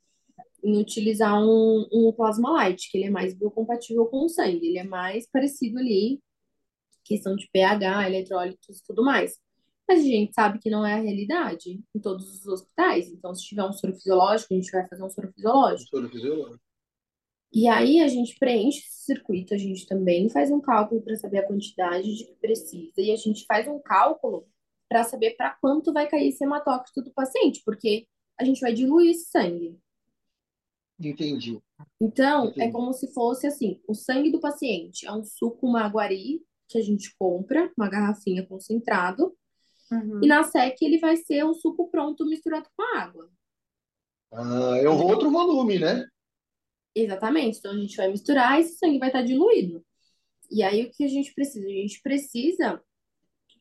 em utilizar um, um plasma light, que ele é mais biocompatível com o sangue, ele é mais parecido ali, questão de pH, eletrólitos e tudo mais. Mas a gente sabe que não é a realidade em todos os hospitais. Então, se tiver um soro fisiológico, a gente vai fazer um soro fisiológico. Soro fisiológico. E aí a gente preenche esse circuito, a gente também faz um cálculo para saber a quantidade de que precisa, e a gente faz um cálculo para saber para quanto vai cair esse hematócrito do paciente, porque a gente vai diluir esse sangue. Entendi. Então, é Entendi. como se fosse assim: o sangue do paciente é um suco maguari que a gente compra, uma garrafinha concentrado, Uhum. e na SEC ele vai ser um suco pronto misturado com água. Ah, é um outro volume, né? Exatamente. Então a gente vai misturar e esse sangue vai estar diluído. E aí o que a gente precisa? A gente precisa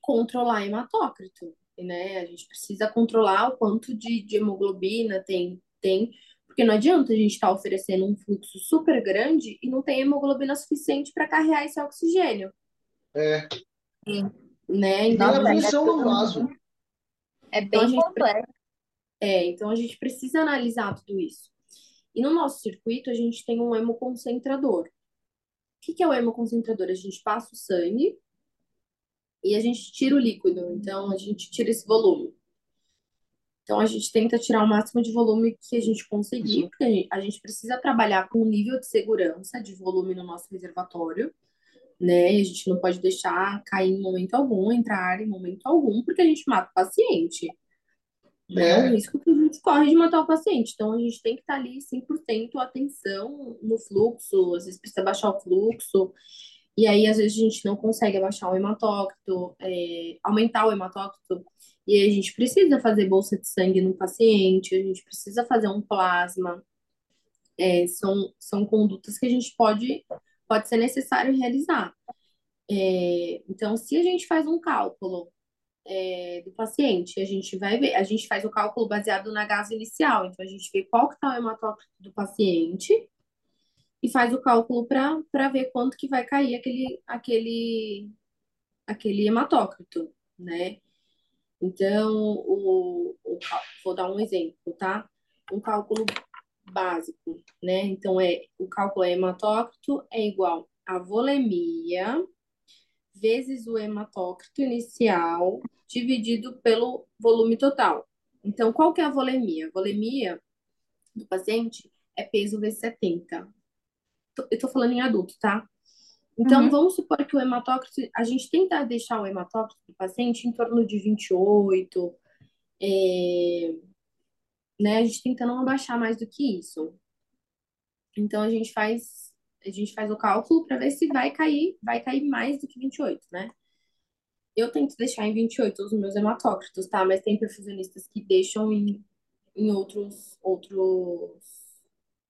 controlar hematócrito, né? A gente precisa controlar o quanto de, de hemoglobina tem, tem, porque não adianta a gente estar oferecendo um fluxo super grande e não tem hemoglobina suficiente para carregar esse oxigênio, É. né? E Então, a pressão no vaso. É Então, bem gente- complexo. É, então a gente precisa analisar tudo isso. E no nosso circuito a gente tem um hemoconcentrador. O que que é o hemoconcentrador? A gente passa o sangue e a gente tira o líquido. Então a gente tira esse volume. Então a gente tenta tirar o máximo de volume que a gente conseguir, porque a gente, precisa trabalhar com um nível de segurança de volume no nosso reservatório, né? E a gente não pode deixar cair em momento algum, entrar ar em momento algum, porque a gente mata o paciente. Né? É um É. risco que a gente corre de matar o paciente. Então, a gente tem que estar ali 100% atenção no fluxo, às vezes precisa baixar o fluxo, e aí às vezes a gente não consegue abaixar o hematócrito, é, aumentar o hematócrito, e aí a gente precisa fazer bolsa de sangue no paciente, a gente precisa fazer um plasma. É, são, são condutas que a gente pode, pode ser necessário realizar. É, então, se a gente faz um cálculo é, do paciente. A gente vai ver, a gente faz o cálculo baseado na gase inicial. Então, a gente vê qual que está o hematócrito do paciente e faz o cálculo para ver quanto que vai cair aquele, aquele, aquele hematócrito, né? Então, o, o, vou dar um exemplo, tá? Um cálculo básico, né? Então, é, o cálculo é hematócrito é igual a volemia vezes o hematócrito inicial dividido pelo volume total. Então, qual que é a volemia? A volemia do paciente é peso vezes 70. Tô- Eu tô falando em adulto, tá? Então, Uhum. vamos supor que o hematócrito, a gente tenta deixar o hematócrito do paciente em torno de 28, é, né? A gente tenta não abaixar mais do que isso. Então, a gente faz, a gente faz o cálculo para ver se vai cair, vai cair mais do que 28, né? Eu tento deixar em 28 os meus hematócritos, tá? Mas tem perfusionistas que deixam em, em outros, outros,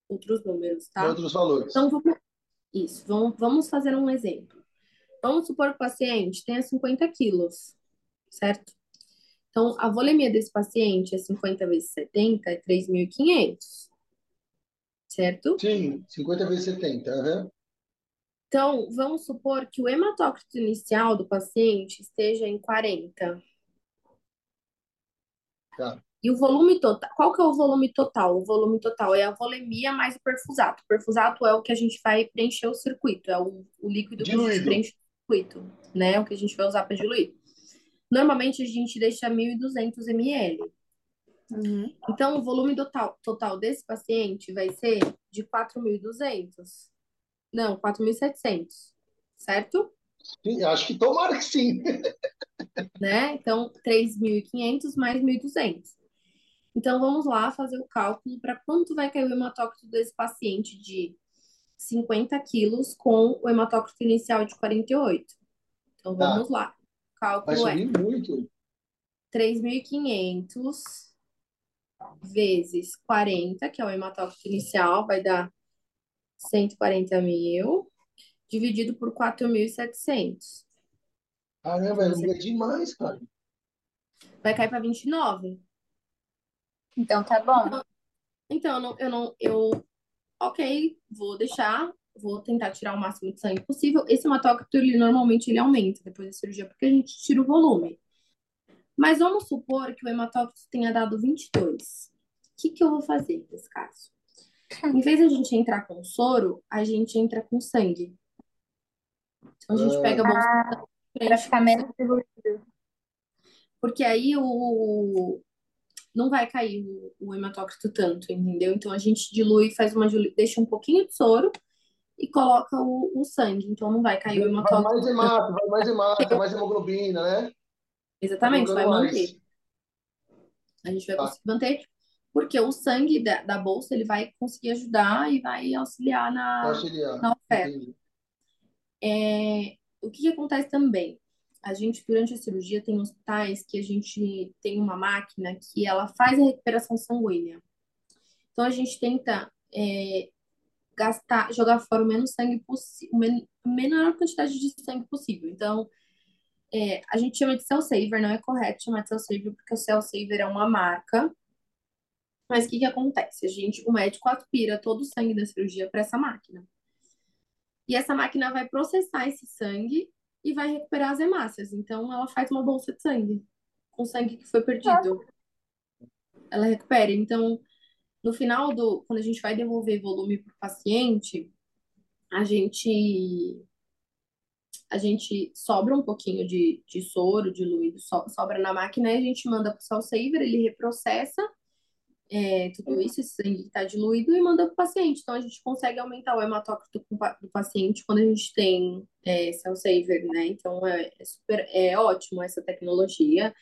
outros números, Em tá? outros valores. Então, vamos, isso, vamos, vamos fazer um exemplo. Vamos supor que o paciente tenha 50 quilos, certo? Então, a volemia desse paciente é 50 vezes 70, é 3.500, certo? Sim, 50 vezes 70. aham. Então, vamos supor que o hematócrito inicial do paciente esteja em 40. Tá. E o volume total, qual que é o volume total? O volume total é a volemia mais o perfusato. O perfusato é o que a gente vai preencher o circuito, é o, o líquido que a gente Diluído. preenche o circuito, né? O que a gente vai usar para diluir. Normalmente a gente deixa 1.200 ml. Uhum. Então, o volume total, total desse paciente vai ser de 4.200. Não, 4.700, certo? Sim, acho que tomara que sim. né? Então, 3.500 mais 1.200. Então, vamos lá fazer o cálculo para quanto vai cair o hematócrito desse paciente de 50 quilos com o hematócrito inicial de 48. Então, Tá. vamos lá. O Vai cálculo é subir muito. 3.500 vezes 40, que é o hematócrito inicial, vai dar 140 mil, dividido por 4.700. Caramba, é demais, cara. Vai cair para 29. Então tá bom. Então, eu não, eu não, eu, ok, vou deixar, vou tentar tirar o máximo de sangue possível. Esse hematócrito, ele normalmente ele aumenta depois da cirurgia, porque a gente tira o volume. Mas vamos supor que o hematócrito tenha dado 22. O que que eu vou fazer nesse caso? Em vez de a gente entrar com soro, a gente entra com sangue. Então a gente pega a bolsa Ah, frente ficar menos diluído. porque aí o não vai cair o, o hematócrito tanto, entendeu? Então a gente dilui, faz uma dilui, deixa um pouquinho de soro e coloca o, o sangue, então não vai cair o Vai mais hematócrito hemato, vai mais hemato, mais hemoglobina, né? Exatamente, vai manter. A gente vai Tá, conseguir manter, porque o sangue da, da bolsa ele vai conseguir ajudar e vai auxiliar na, auxiliar. na oferta. É, o que que acontece também? A gente, durante a cirurgia, tem hospitais que a gente tem uma máquina que ela faz a recuperação sanguínea. Então, a gente tenta é, gastar, jogar fora o menos sangue possível, a menor quantidade de sangue possível. Então, é, a gente chama de cell saver, não é correto chamar de cell saver, porque o cell saver é uma marca. Mas o que que acontece? A gente, o médico aspira todo o sangue da cirurgia para essa máquina. E essa máquina vai processar esse sangue e vai recuperar as hemácias. Então, ela faz uma bolsa de sangue com sangue que foi perdido. Ela recupera. Então, no final do, quando a gente vai devolver volume para o paciente, a gente a gente sobra um pouquinho de, de soro diluído, so- sobra na máquina e a gente manda para o cell saver, ele reprocessa é, tudo isso, esse sangue que está diluído, e manda para o paciente. Então, a gente consegue aumentar o hematócrito do paciente quando a gente tem é, cell saver, né? Então, é, é super, é ótimo essa tecnologia.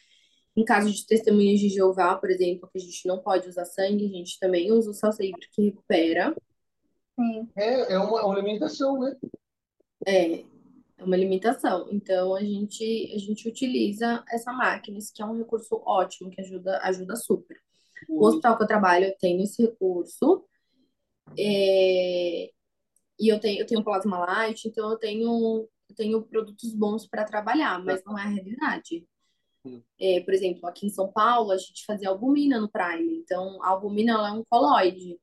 Em caso de testemunhas de Jeová, por exemplo, que a gente não pode usar sangue, a gente também usa o cell saver que recupera. Sim. É, é uma, uma alimentação, né? É, é uma limitação. Então, a gente, a gente utiliza essa máquina, que é um recurso ótimo, que ajuda, ajuda super. O Ui. hospital que eu trabalho, eu tenho esse recurso, é, e eu tenho, eu tenho plasma light, então eu tenho, eu tenho produtos bons para trabalhar, mas não é a realidade. Hum. É, por exemplo, aqui em São Paulo, a gente fazia albumina no Prime, então a albumina ela é um colóide,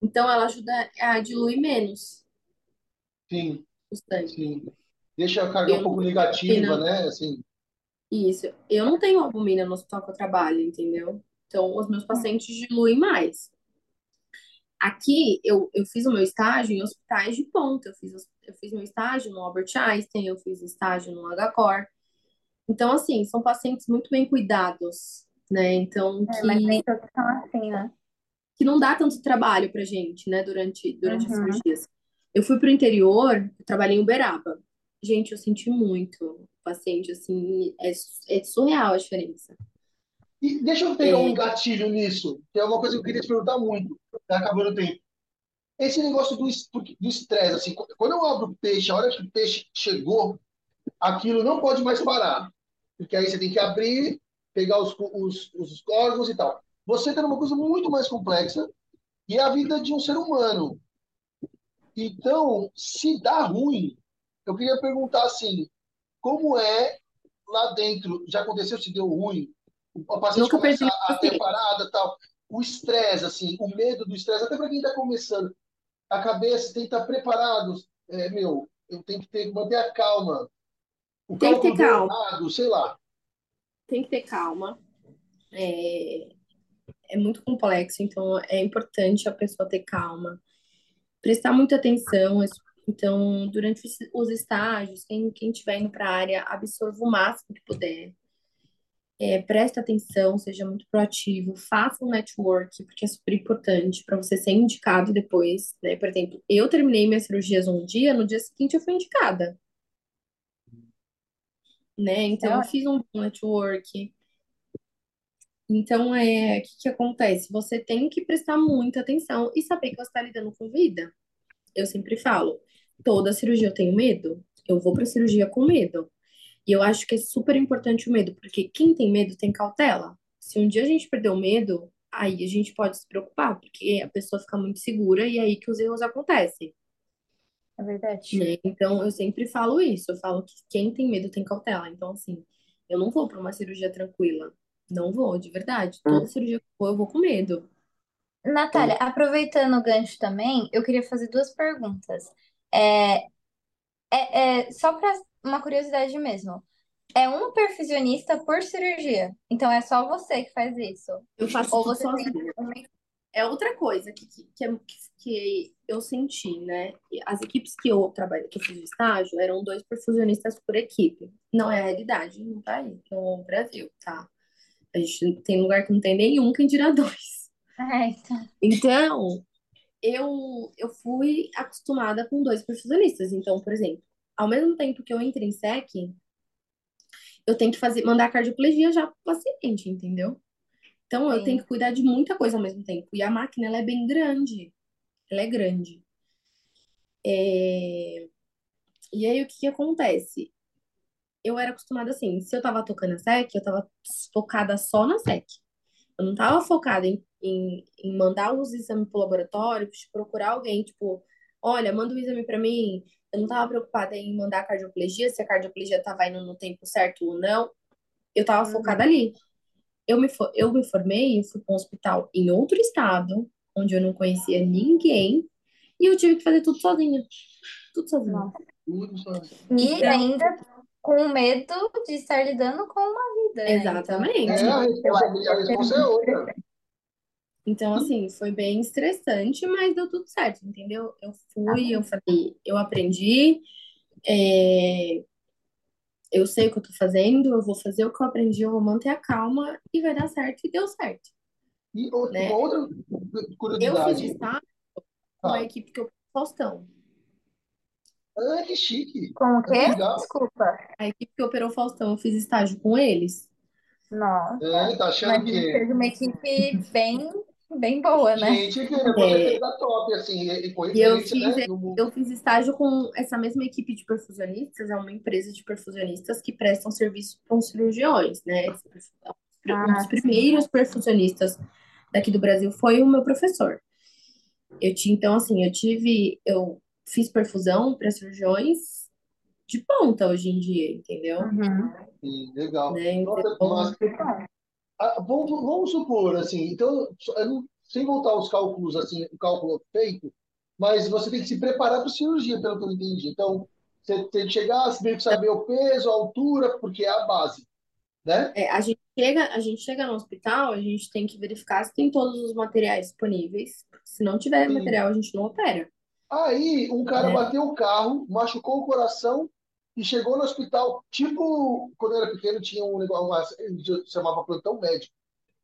então ela ajuda a diluir menos Sim, o sangue. sim. Deixa a carga Eu um pouco negativa, né? Assim, isso. Eu não tenho albumina no hospital que eu trabalho, entendeu? Então, os meus pacientes diluem mais. Aqui, eu, eu fiz o meu estágio em hospitais de ponta. Eu fiz, eu fiz meu estágio no Albert Einstein, eu fiz estágio no HCor. Então, assim, são pacientes muito bem cuidados, né? Então, É, mas nem que, todos são assim, né? que não dá tanto trabalho pra gente, né, durante, durante as Uhum. cirurgias. Eu fui pro interior, eu trabalhei em Uberaba. Gente, eu senti muito. O paciente, assim, é, é surreal a diferença. E deixa eu pegar um É, gatilho nisso, que é uma coisa que eu queria te perguntar muito, tá acabando o tempo. Esse negócio do estresse, assim, quando eu abro o peixe, a hora que o peixe chegou, aquilo não pode mais parar. Porque aí você tem que abrir, pegar os, os, os órgãos e tal. Você está numa coisa muito mais complexa e é a vida de um ser humano. Então, se dá ruim, eu queria perguntar assim, como é lá dentro? Já aconteceu se deu ruim? O paciente nunca começa a ter parada, tal. O estresse, assim, o medo do estresse, até para quem está começando, a cabeça tem que estar preparado. É, meu, eu tenho que ter, manter a calma. O Tem que ter calma. errado, sei lá. Tem que ter calma. É, é muito complexo, então é importante a pessoa ter calma, prestar muita atenção. Então, durante os os estágios, quem, quem estiver indo para a área, absorva o máximo que puder. É, presta atenção, seja muito proativo, faça um network, porque é super importante para você ser indicado depois, né? Por exemplo, eu terminei minhas cirurgias um dia, no dia seguinte eu fui indicada, né? Então, É eu fiz um network. Então, é, o que que acontece? Você tem que prestar muita atenção e saber que você está lidando com vida. Eu sempre falo, toda cirurgia eu tenho medo, eu vou para cirurgia com medo. E eu acho que é super importante o medo, porque quem tem medo tem cautela. Se um dia a gente perder o medo, aí a gente pode se preocupar, porque a pessoa fica muito segura e é aí que os erros acontecem, É verdade. né? Então, eu sempre falo isso, eu falo que quem tem medo tem cautela. Então, assim, eu não vou para uma cirurgia tranquila. Não vou, de verdade. Toda cirurgia que eu vou, eu vou com medo. Natália, aproveitando o gancho também, eu queria fazer duas perguntas. É, é, é só para uma curiosidade mesmo. É um perfusionista por cirurgia. Então é só você que faz isso. Eu faço Ou você tem sozinha. uma, é outra coisa que, que, que, é- que eu senti, né? As equipes que eu trabalho, que eu fiz estágio, eram dois perfusionistas por equipe. Não é a realidade no país, no Brasil, tá? A gente tem lugar que não tem nenhum, quem dirá dois. É, então. Então, eu, eu fui acostumada com dois perfusionistas. Então, por exemplo, ao mesmo tempo que eu entro em SEC, eu tenho que fazer, mandar cardioplegia já pro paciente, entendeu? Então, eu Sim. tenho que cuidar de muita coisa ao mesmo tempo. E a máquina, ela é bem grande. Ela é grande. É, E aí, o que que acontece? Eu era acostumada assim, se eu tava tocando a SEC, eu tava focada só na SEC. Eu não tava focada em, em, em mandar os exames pro laboratório, procurar alguém, tipo, olha, manda o exame pra mim. Eu não tava preocupada em mandar a cardioplegia, se a cardioplegia tava indo no tempo certo ou não. Eu tava focada ali. Eu me, eu me formei, eu fui para um hospital em outro estado, onde eu não conhecia ninguém, e eu tive que fazer tudo sozinha. Tudo sozinha. Tudo só- E Então- ainda com medo de estar lidando com uma vida, né? Exatamente. É, a responsabilidade, a responsa é outra. Então, assim, foi bem estressante, mas deu tudo certo, entendeu? Eu fui, eu falei, eu aprendi, é, eu sei o que eu tô fazendo, eu vou fazer o que eu aprendi, eu vou manter a calma e vai dar certo, e deu certo. E outra, Né? uma outra Eu fiz curiosidade. estágio com a Ah, equipe que eu Faustão. ah, que chique. Com o Que quê? legal. Desculpa. A equipe que operou o Faustão, eu fiz estágio com eles. Nossa. É, tá achando Mas que fez uma equipe bem, bem boa, né? gente que é da top, assim, e, com eu fiz, né, mundo. eu fiz estágio com essa mesma equipe de perfusionistas, é uma empresa de perfusionistas que prestam serviço para os cirurgiões, né? Perfu- Um Ah, dos primeiros perfusionistas daqui do Brasil foi o meu professor. Eu tinha, então, assim, eu tive, eu fiz perfusão para cirurgiões de ponta hoje em dia, entendeu? Uhum. Sim, legal. Né? Nossa, Então, mas, ah, vamos, vamos supor, assim, então, não- sem voltar aos cálculos, assim, o cálculo feito, mas você tem que se preparar para cirurgia, pelo que eu entendi. Então, você tem que chegar, você tem que saber o peso, a altura, porque é a base, né? É, a gente chega, a gente chega no hospital, a gente tem que verificar se tem todos os materiais disponíveis. Se não tiver Sim. material, a gente não opera. Aí, um cara É. bateu o carro, machucou o coração e chegou no hospital. Tipo, quando eu era pequeno, tinha um negócio, uma, chamava plantão médico.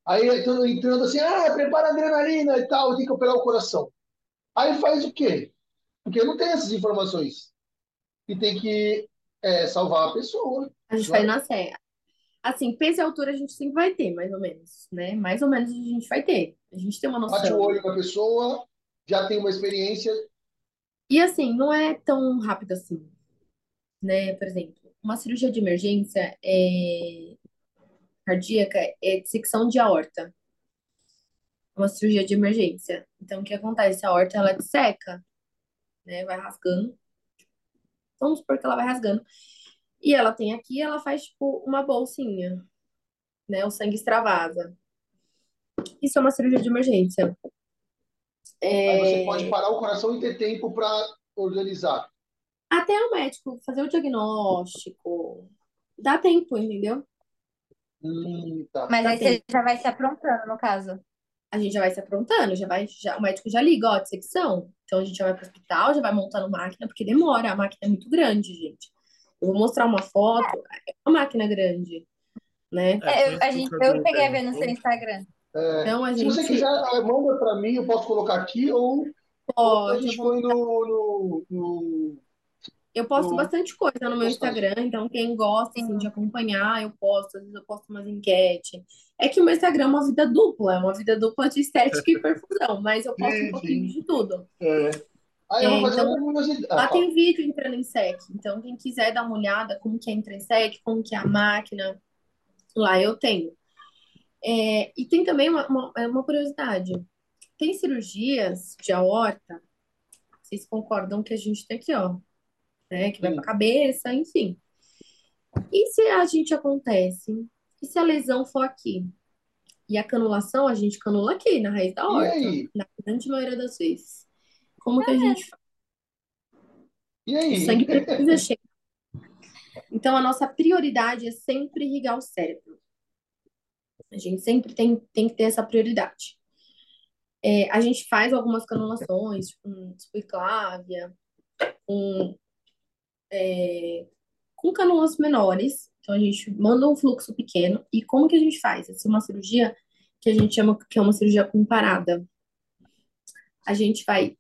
Aí entrando, entrando assim, ah, prepara adrenalina e tal, tem que operar o coração. Aí faz o quê? Porque não tem essas informações. E tem que é, salvar a pessoa. A gente Vai. vai na serra. Assim, peso e altura a gente sempre vai ter, mais ou menos, né? Mais ou menos a gente vai ter. A gente tem uma Bate o noção. olho na pessoa, já tem uma experiência. E assim, não é tão rápido assim, né? Por exemplo, uma cirurgia de emergência é... cardíaca é dissecção de aorta. Uma cirurgia de emergência. Então, o que acontece? A aorta, ela disseca, né? Vai rasgando. Vamos supor que ela vai rasgando. E ela tem aqui, ela faz, tipo, uma bolsinha, né? O sangue extravasa. Isso é uma cirurgia de emergência. Aí você É, pode parar o coração e ter tempo para organizar. Até o médico fazer o diagnóstico. Dá tempo, entendeu? Hum, tá. Mas Dá aí tempo. você já vai se aprontando, no caso. A gente já vai se aprontando, já vai, já, o médico já liga, ó, dissecção. Então a gente já vai pro hospital, já vai montando máquina, porque demora, a máquina é muito grande, gente. Eu vou mostrar uma foto, é uma máquina grande, né? É, foi eu, a gente, eu cheguei a ver no seu Instagram. É, Então a se você gente quiser, eh, manda para mim, eu posso colocar aqui ou, ou a pode, eu gente põe no, no, no, Eu posto bastante coisa no meu postagem. Instagram, então quem gosta assim, de acompanhar, eu posto, às vezes eu posto umas enquetes. É que o meu Instagram é uma vida dupla, é uma vida dupla de estética e perfusão, mas eu posto um pouquinho sim. de tudo. É. Aí eu É, vou fazer então, outra curiosidade. lá Ah, tem vídeo entrando em SEC, então quem quiser dar uma olhada como que é entrar em SEC, como que é a máquina, lá eu tenho. É, e tem também uma, uma, é uma curiosidade, tem cirurgias de aorta, vocês concordam que a gente tem aqui, ó, né, que vai pra Sim. cabeça, enfim. E se a gente acontece? E se a lesão for aqui? E a canulação, a gente canula aqui, na raiz da horta, na grande maioria das vezes. Como que a gente faz? E O aí? sangue precisa chegar. Então, a nossa prioridade é sempre irrigar o cérebro. A gente sempre tem, tem que ter essa prioridade. É, a gente faz algumas canulações, tipo, com subclávia, com, é, com canulas menores. Então, a gente manda um fluxo pequeno. E como que a gente faz? Essa é uma cirurgia que a gente chama que é uma cirurgia comparada. A gente vai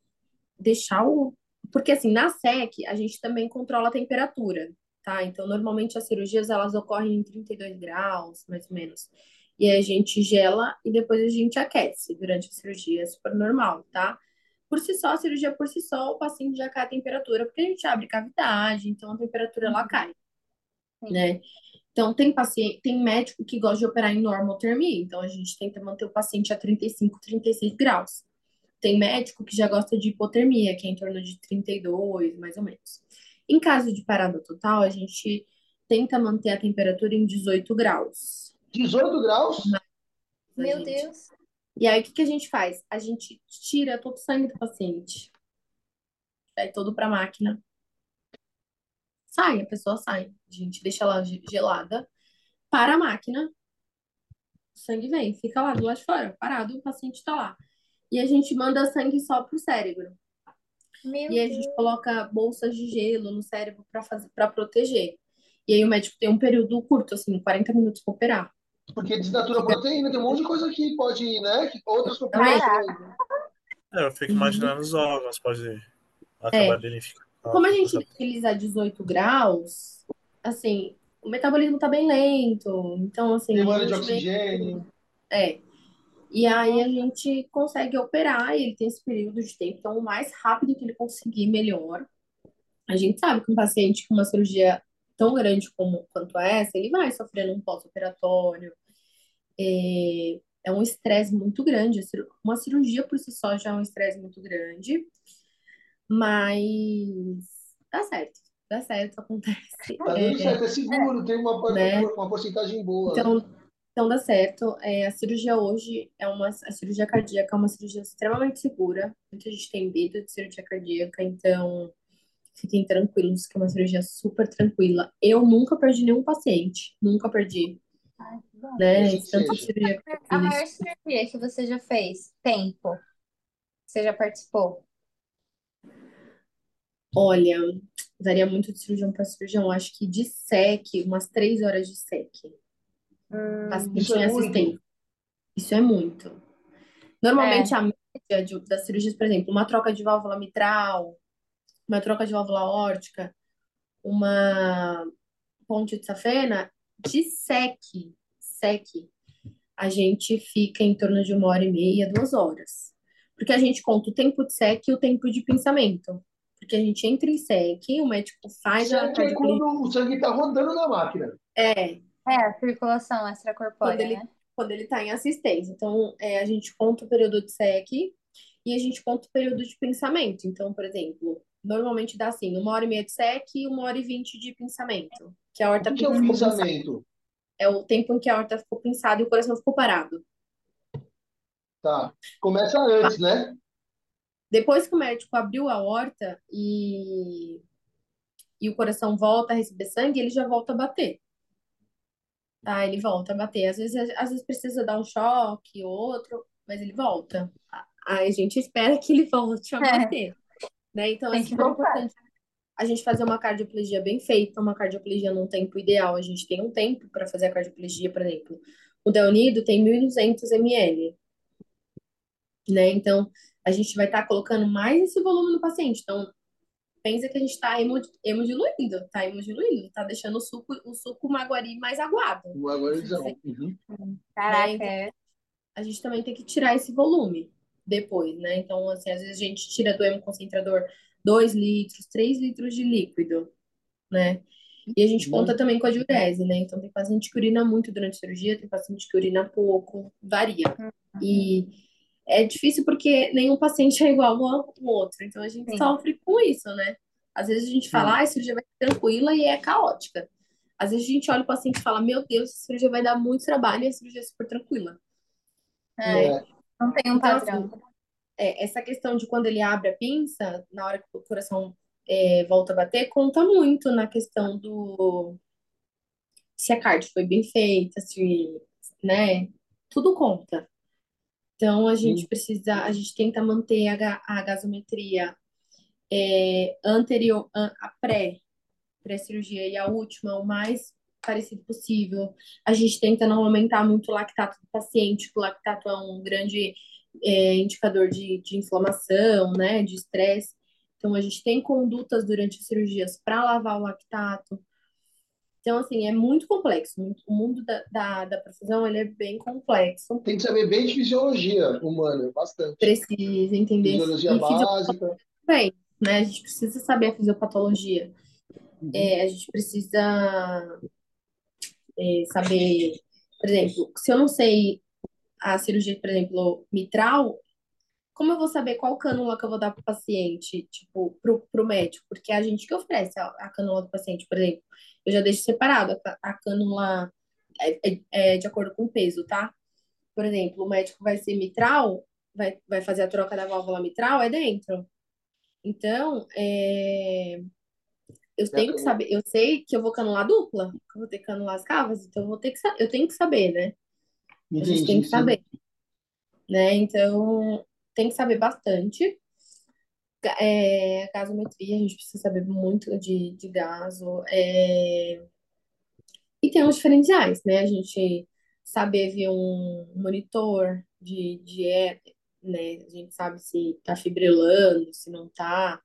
deixar o... Porque, assim, na SEC, a gente também controla a temperatura, tá? Então, normalmente, as cirurgias, elas ocorrem em 32 graus, mais ou menos. E a gente gela e depois a gente aquece durante a cirurgia, é super normal, tá? Por si só, a cirurgia por si só, o paciente já cai a temperatura, porque a gente abre cavidade, então a temperatura ela cai, né? Então, tem paciente, tem médico que gosta de operar em normotermia, então a gente tenta manter o paciente a 35, 36 graus. Tem médico que já gosta de hipotermia, que é em torno de 32, mais ou menos. Em caso de parada total, a gente tenta manter a temperatura em 18 graus. 18 graus? Meu gente. Deus. E aí, o que que a gente faz? A gente tira todo o sangue do paciente. Vai todo para a máquina. Sai, a pessoa sai. A gente deixa ela ge- gelada. Para a máquina. O sangue vem, fica lá do lado de fora, parado, o paciente tá lá. E a gente manda sangue só pro cérebro. Meu E a gente coloca bolsas de gelo no cérebro para fazer, para proteger. E aí o médico tem um período curto, assim, 40 minutos para operar. Porque desnatura a proteína, tem um monte de coisa que pode, né? Que outras complicações. né? É, eu fico imaginando os órgãos, pode acabar É. danificando. Como a gente utiliza 18 graus, assim, o metabolismo tá bem lento. Então, assim, Demanda de gente vem- oxigênio. É. E aí a gente consegue operar, e ele tem esse período de tempo, então o mais rápido que ele conseguir, melhor. A gente sabe que um paciente com uma cirurgia tão grande como quanto essa, ele vai sofrendo um pós-operatório. É, é um estresse muito grande. Uma cirurgia por si só já é um estresse muito grande, mas dá certo, dá certo, acontece. Tá É, certo, é seguro, tem uma, Né? uma porcentagem boa. Então, então dá certo. É, a cirurgia hoje é uma a cirurgia cardíaca é uma cirurgia extremamente segura. Muita gente tem medo de cirurgia cardíaca, então fiquem tranquilos que é uma cirurgia super tranquila. Eu nunca perdi nenhum paciente, nunca perdi, Ai, né? Tanto seja. cirurgia que eu A maior cirurgia que você já fez? Tempo. Você já participou? Olha, varia muito de cirurgião para cirurgião. Acho que de SEC, umas três horas de SEC. Paciente Isso é muito. assistência. Isso é muito. Normalmente, a média de- das cirurgias, por exemplo, uma troca de válvula mitral, uma troca de válvula aórtica, uma ponte de safena, de SEC, SEC, a gente fica em torno de uma hora e meia, duas horas. Porque a gente conta o tempo de SEC e o tempo de pensamento. Porque a gente entra em SEC, o médico faz a Certo é quando o sangue tá rodando na máquina. É, É, a circulação quando extracorpórea, ele né? quando ele está em assistência. Então, é, a gente conta o período de SEC e a gente conta o período de pensamento. Então, por exemplo, normalmente dá assim, uma hora e meia de SEC e uma hora e vinte de pensamento, que a O horta que que é o pensamento? É o tempo em que a horta ficou pensada e o coração ficou parado. Tá. Começa antes, né? Depois que o médico abriu a horta e, e o coração volta a receber sangue, ele já volta a bater. Tá? Ele volta a bater. Às vezes, às vezes precisa dar um choque, outro, mas ele volta. Aí a gente espera que ele volte a É. Né? Então, é Tem que super importante a gente fazer uma cardioplegia bem feita, uma cardioplegia num tempo ideal. A gente tem um tempo para fazer a cardioplegia, por exemplo. O Delnido tem 1.200 ml, né? Então, a gente vai estar colocando mais esse volume no paciente. Então, pensa que a gente está hemodiluindo, tá hemodiluindo, tá deixando o suco, o suco maguari mais aguado. O agorizão. Uhum. Caraca, Né? é. A gente também tem que tirar esse volume depois, né? Então, assim, às vezes a gente tira do hemoconcentrador 2 litros, 3 litros de líquido, né? E a gente conta também com a diurese, né? Então, tem paciente que urina muito durante a cirurgia, tem paciente que urina pouco, varia. E é difícil porque nenhum paciente é igual ao outro, então a gente Sim. sofre com isso, né? Às vezes a gente fala, ah, a cirurgia vai ser tranquila e é caótica. Às vezes a gente olha o paciente e fala, meu Deus, essa cirurgia vai dar muito trabalho e a cirurgia é super tranquila. É, É. não tem um Então, padrão. assim, é, essa questão de quando ele abre a pinça, na hora que o coração é, volta a bater, conta muito na questão do se a cardio foi bem feita, se, né? Tudo conta. Então, a gente Sim. precisa, a gente tenta manter a, a gasometria é, anterior, a a pré, pré-cirurgia e a última o mais parecido possível. A gente tenta não aumentar muito o lactato do paciente, porque o lactato é um grande é, indicador de, de inflamação, né, de estresse. Então, a gente tem condutas durante as cirurgias para lavar o lactato. Então, assim, é muito complexo. O mundo da, da, da perfusão, ele é bem complexo. Tem que saber bem de fisiologia humana, bastante. Precisa entender Fisiologia básica. bem, né? A gente precisa saber a fisiopatologia. Uhum. É, a gente precisa é, saber, por exemplo, se eu não sei a cirurgia, por exemplo, mitral, como eu vou saber qual cânula que eu vou dar para o paciente, tipo, pro, pro médico? Porque é a gente que oferece a, a cânula do paciente, por exemplo. Eu já deixo separado a, a cânula é, é- é de acordo com o peso, tá? Por exemplo, o médico vai ser mitral, vai, vai fazer a troca da válvula mitral, é dentro. Então, é, eu É tenho que saber, eu sei que eu vou canular dupla, que eu vou ter que canular as cavas, então eu vou ter que, eu tenho que saber, né? A gente tem Entendi, que sim. saber, né? Então, tem que saber bastante. É, gasometria, a gente precisa saber muito de, de gaso. É, e tem os diferenciais, né? A gente saber ver um monitor de, de é, né? A gente sabe se tá fibrilando, se não tá.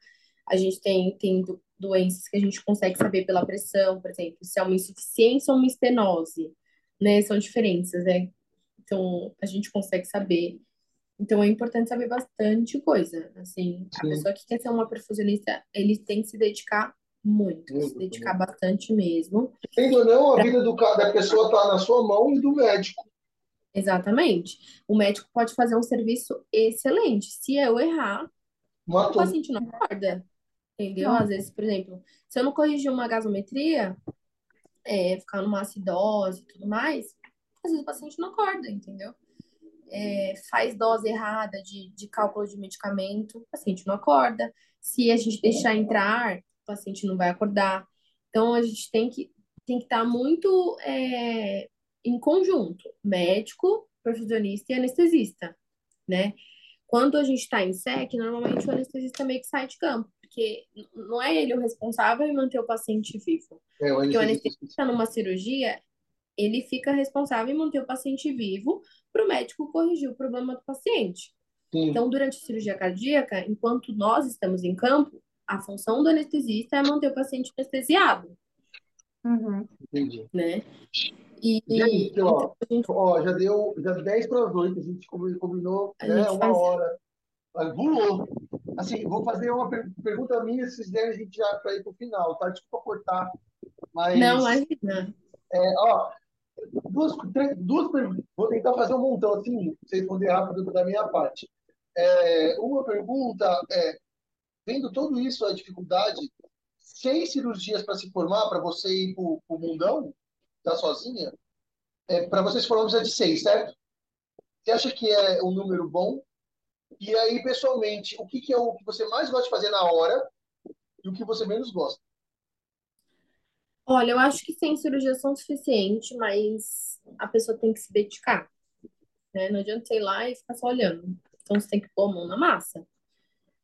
A gente tem, tem doenças que a gente consegue saber pela pressão, por exemplo, se é uma insuficiência ou uma estenose, né? São diferenças, né? Então, a gente consegue saber. Então, é importante saber bastante coisa. Assim, a Sim, pessoa que quer ser uma perfusionista, ele tem que se dedicar muito, se muito, dedicar muito. bastante mesmo. Querendo ou não, a pra- vida do, da pessoa está na sua mão e do médico. Exatamente. O médico pode fazer um serviço excelente. Se eu errar, o Matou. paciente não acorda, entendeu? Às vezes, por exemplo, se eu não corrigir uma gasometria, é, ficar numa acidose e tudo mais, às vezes o paciente não acorda, entendeu? É, faz dose errada de, de cálculo de medicamento, o paciente não acorda. Se a gente deixar entrar, o paciente não vai acordar. Então, a gente tem que tem que estar muito é, em conjunto, médico, perfusionista e anestesista, né? Quando a gente está em SEC, normalmente o anestesista meio que sai de campo, porque não é ele o responsável em manter o paciente vivo. É, o Porque o anestesista. anestesista numa cirurgia, ele fica responsável em manter o paciente vivo para o médico corrigir o problema do paciente. Sim, Então, durante a cirurgia cardíaca, enquanto nós estamos em campo, a função do anestesista é manter o paciente anestesiado, Uhum. entendi. né? E, Gente, então, ó, gente, ó, já deu já 10 para as 8, a gente combi- combinou, a né, gente uma faz. hora. Mas voou. Assim, vou fazer uma per- pergunta minha, se vocês derem a gente já para ir para o final, tá? Desculpa cortar, Não, mas, imagina. é, ó, duas, três, duas perguntas. Vou tentar fazer um montão, assim, você responder rápido da minha parte. É, uma pergunta é, vendo tudo isso, a dificuldade, seis cirurgias para se formar, para você ir para o mundão, tá sozinha, é, para você se formar precisa de seis, certo? Você acha que é um número bom? E aí, pessoalmente, o que, que é o que você mais gosta de fazer na hora e o que você menos gosta? Olha, eu acho que 100 cirurgias são suficientes, mas a pessoa tem que se dedicar, né? Não adianta ir lá e ficar só olhando. Então, você tem que pôr a mão na massa.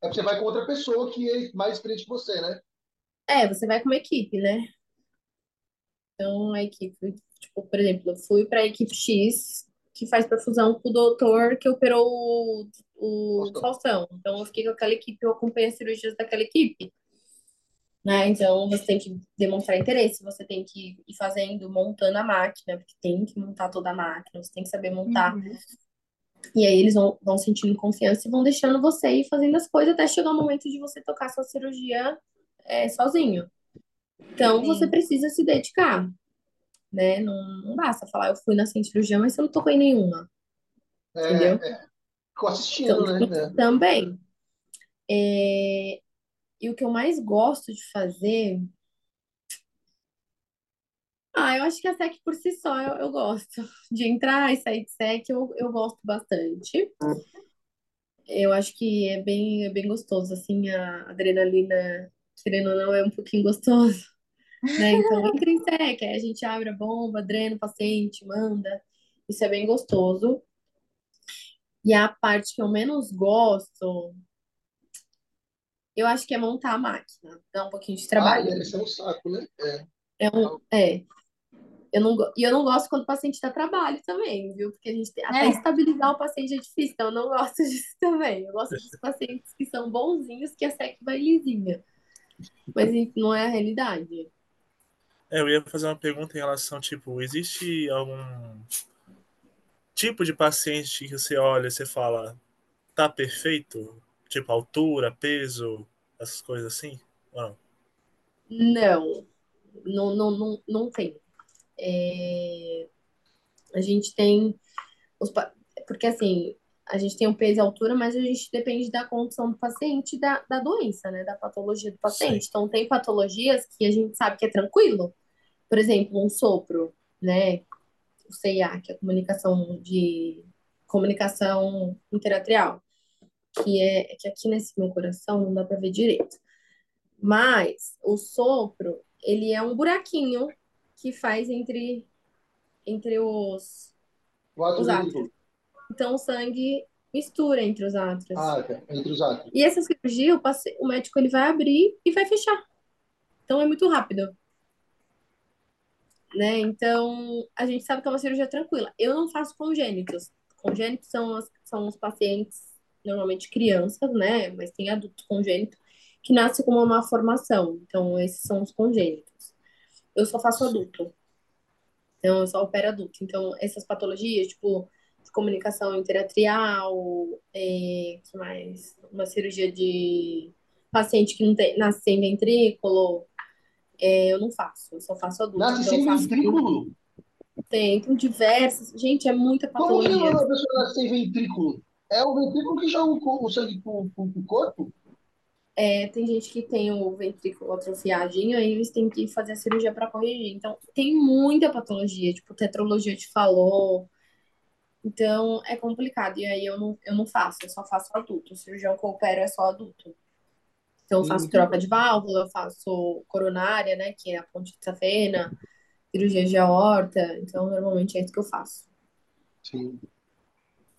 É porque você vai com outra pessoa que é mais experiente que você, né? É, você vai com uma equipe, né? Então, a equipe, tipo, por exemplo, eu fui para a equipe X, que faz perfusão com o doutor que operou o, o Faustão. Então, eu fiquei com aquela equipe, eu acompanhei as cirurgias daquela equipe, né? Então, você tem que demonstrar interesse, você tem que ir fazendo, montando a máquina, porque tem que montar toda a máquina, você tem que saber montar. Uhum. E aí, eles vão, vão sentindo confiança e vão deixando você ir fazendo as coisas até chegar o momento de você tocar sua cirurgia é, sozinho. Então, você Sim. precisa se dedicar, né? Não, não basta falar, eu fui na cirurgia, mas você não tocou em nenhuma, entendeu? É, é. Ficou assistindo, Então, né? É. também. É, E o que eu mais gosto de fazer. Ah, eu acho que a SEC por si só eu, eu gosto. De entrar e sair de SEC eu, eu gosto bastante. Eu acho que é bem, é bem gostoso, assim, a adrenalina, querendo ou não, é um pouquinho gostoso, né? Então, entra em SEC, aí a gente abre a bomba, drena o paciente, manda. Isso é bem gostoso. E a parte que eu menos gosto, eu acho que é montar a máquina. Dá um pouquinho de Ah, trabalho. deve ser um saco, né? É. É um, é. Eu não, e eu não gosto quando o paciente dá trabalho também, viu? Porque a gente tem, até É. estabilizar o paciente é difícil, então eu não gosto disso também. Eu gosto dos pacientes que são bonzinhos, que a SEC vai lisinha. Mas não é a realidade. É, eu ia fazer uma pergunta em relação, tipo, existe algum tipo de paciente que você olha e você fala, tá perfeito? Tipo, altura, peso, essas coisas assim? Não? Não, não, não, não, não tem. É, a gente tem os, porque assim, a gente tem o peso e a altura, mas a gente depende da condição do paciente e da, da doença, né? Da patologia do paciente. Sim. Então, tem patologias que a gente sabe que é tranquilo. Por exemplo, um sopro, né? O CIA, que é a comunicação de comunicação interatrial, que é que aqui nesse meu coração não dá para ver direito. Mas o sopro, ele é um buraquinho que faz entre entre os Quatro Os átrios. Então, o sangue mistura entre os átrios. Ah, tá. Entre os átrios. E essa cirurgia, o, paci- o médico ele vai abrir e vai fechar. Então, é muito rápido. Né? Então, a gente sabe que é uma cirurgia tranquila. Eu não faço congênitos. Congênitos são, as- são os pacientes, normalmente crianças, né? Mas tem adultos congênitos, que nascem com uma má formação. Então, esses são os congênitos. Eu só faço adulto. Então, eu só opero adulto. Então, essas patologias, tipo, comunicação interatrial, é, que mais? Uma cirurgia de paciente que não tem, nasce sem ventrículo, é, eu não faço, eu só faço adulto. Nasce Então, sem ventrículo? tem, tem diversas. Gente, é muita Como que patologia. uma pessoa nasce sem ventrículo? É o ventrículo que joga o o sangue pro, pro, pro corpo? É, tem gente que tem o ventrículo atrofiadinho, aí eles têm que fazer a cirurgia para corrigir. Então, tem muita patologia, tipo, tetralogia de Fallot. Então, é complicado. E aí eu não, eu não faço, eu só faço adulto. O cirurgião que eu opero é só adulto. Então, eu faço troca de válvula, eu faço coronária, né, que é a ponte de safena, cirurgia de aorta. Então, normalmente é isso que eu faço. Sim.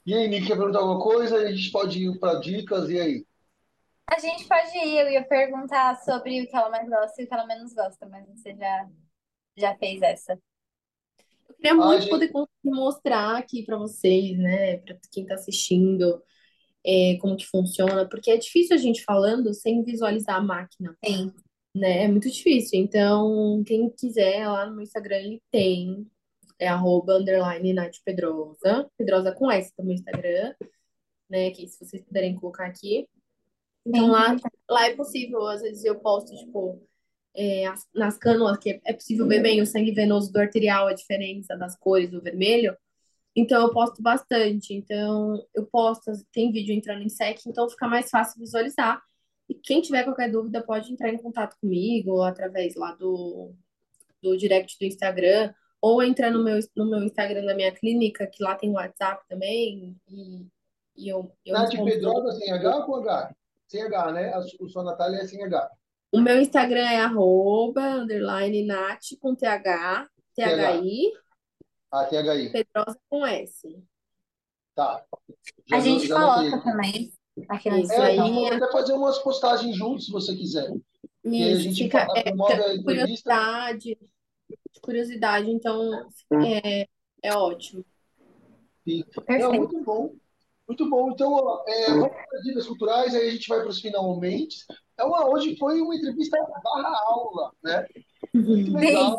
E aí, Nick, quer perguntar alguma coisa? A gente pode ir para dicas, e aí? A gente pode ir, eu ia perguntar sobre o que ela mais gosta e o que ela menos gosta, mas você já, já fez essa. Eu queria Ah, muito gente, poder mostrar aqui para vocês, né, para quem está assistindo, é, como que funciona, porque é difícil a gente falando sem visualizar a máquina, Sim. né? É muito difícil. Então, quem quiser, lá no meu Instagram ele tem, é arroba underline Nath Pedrosa, Pedrosa com S no meu Instagram, né? Que se vocês puderem colocar aqui. Então Sim. lá, lá é possível, às vezes eu posto, tipo, é, as- nas cânulas, que é possível ver bem o sangue venoso do arterial, a diferença das cores do vermelho. Então eu posto bastante. Então eu posto, tem vídeo entrando em SEC, então fica mais fácil visualizar. E quem tiver qualquer dúvida pode entrar em contato comigo através lá do, do direct do Instagram, ou entrar no meu, no meu Instagram da minha clínica, que lá tem WhatsApp também, e, e eu, eu Nath Pedrosa sem H ou com H? Sem H, né? A su- sua Natália é sem H. O meu Instagram é arroba, underline, Nath, com TH, TH. THI, Ah, THI. Pedrosa com S. Tá. Já, A gente coloca também aqui no Isso É, tá, aí, pode até fazer umas postagens juntos, se você quiser. E aí a isso, gente fica, é, a fica curiosidade, curiosidade, então é, é ótimo. E- Não, Perfeito. muito bom. Muito bom. Então, ó, é, vamos para as dicas culturais, aí a gente vai para os finalmente. É uma, hoje foi uma entrevista barra aula, né? Muito legal,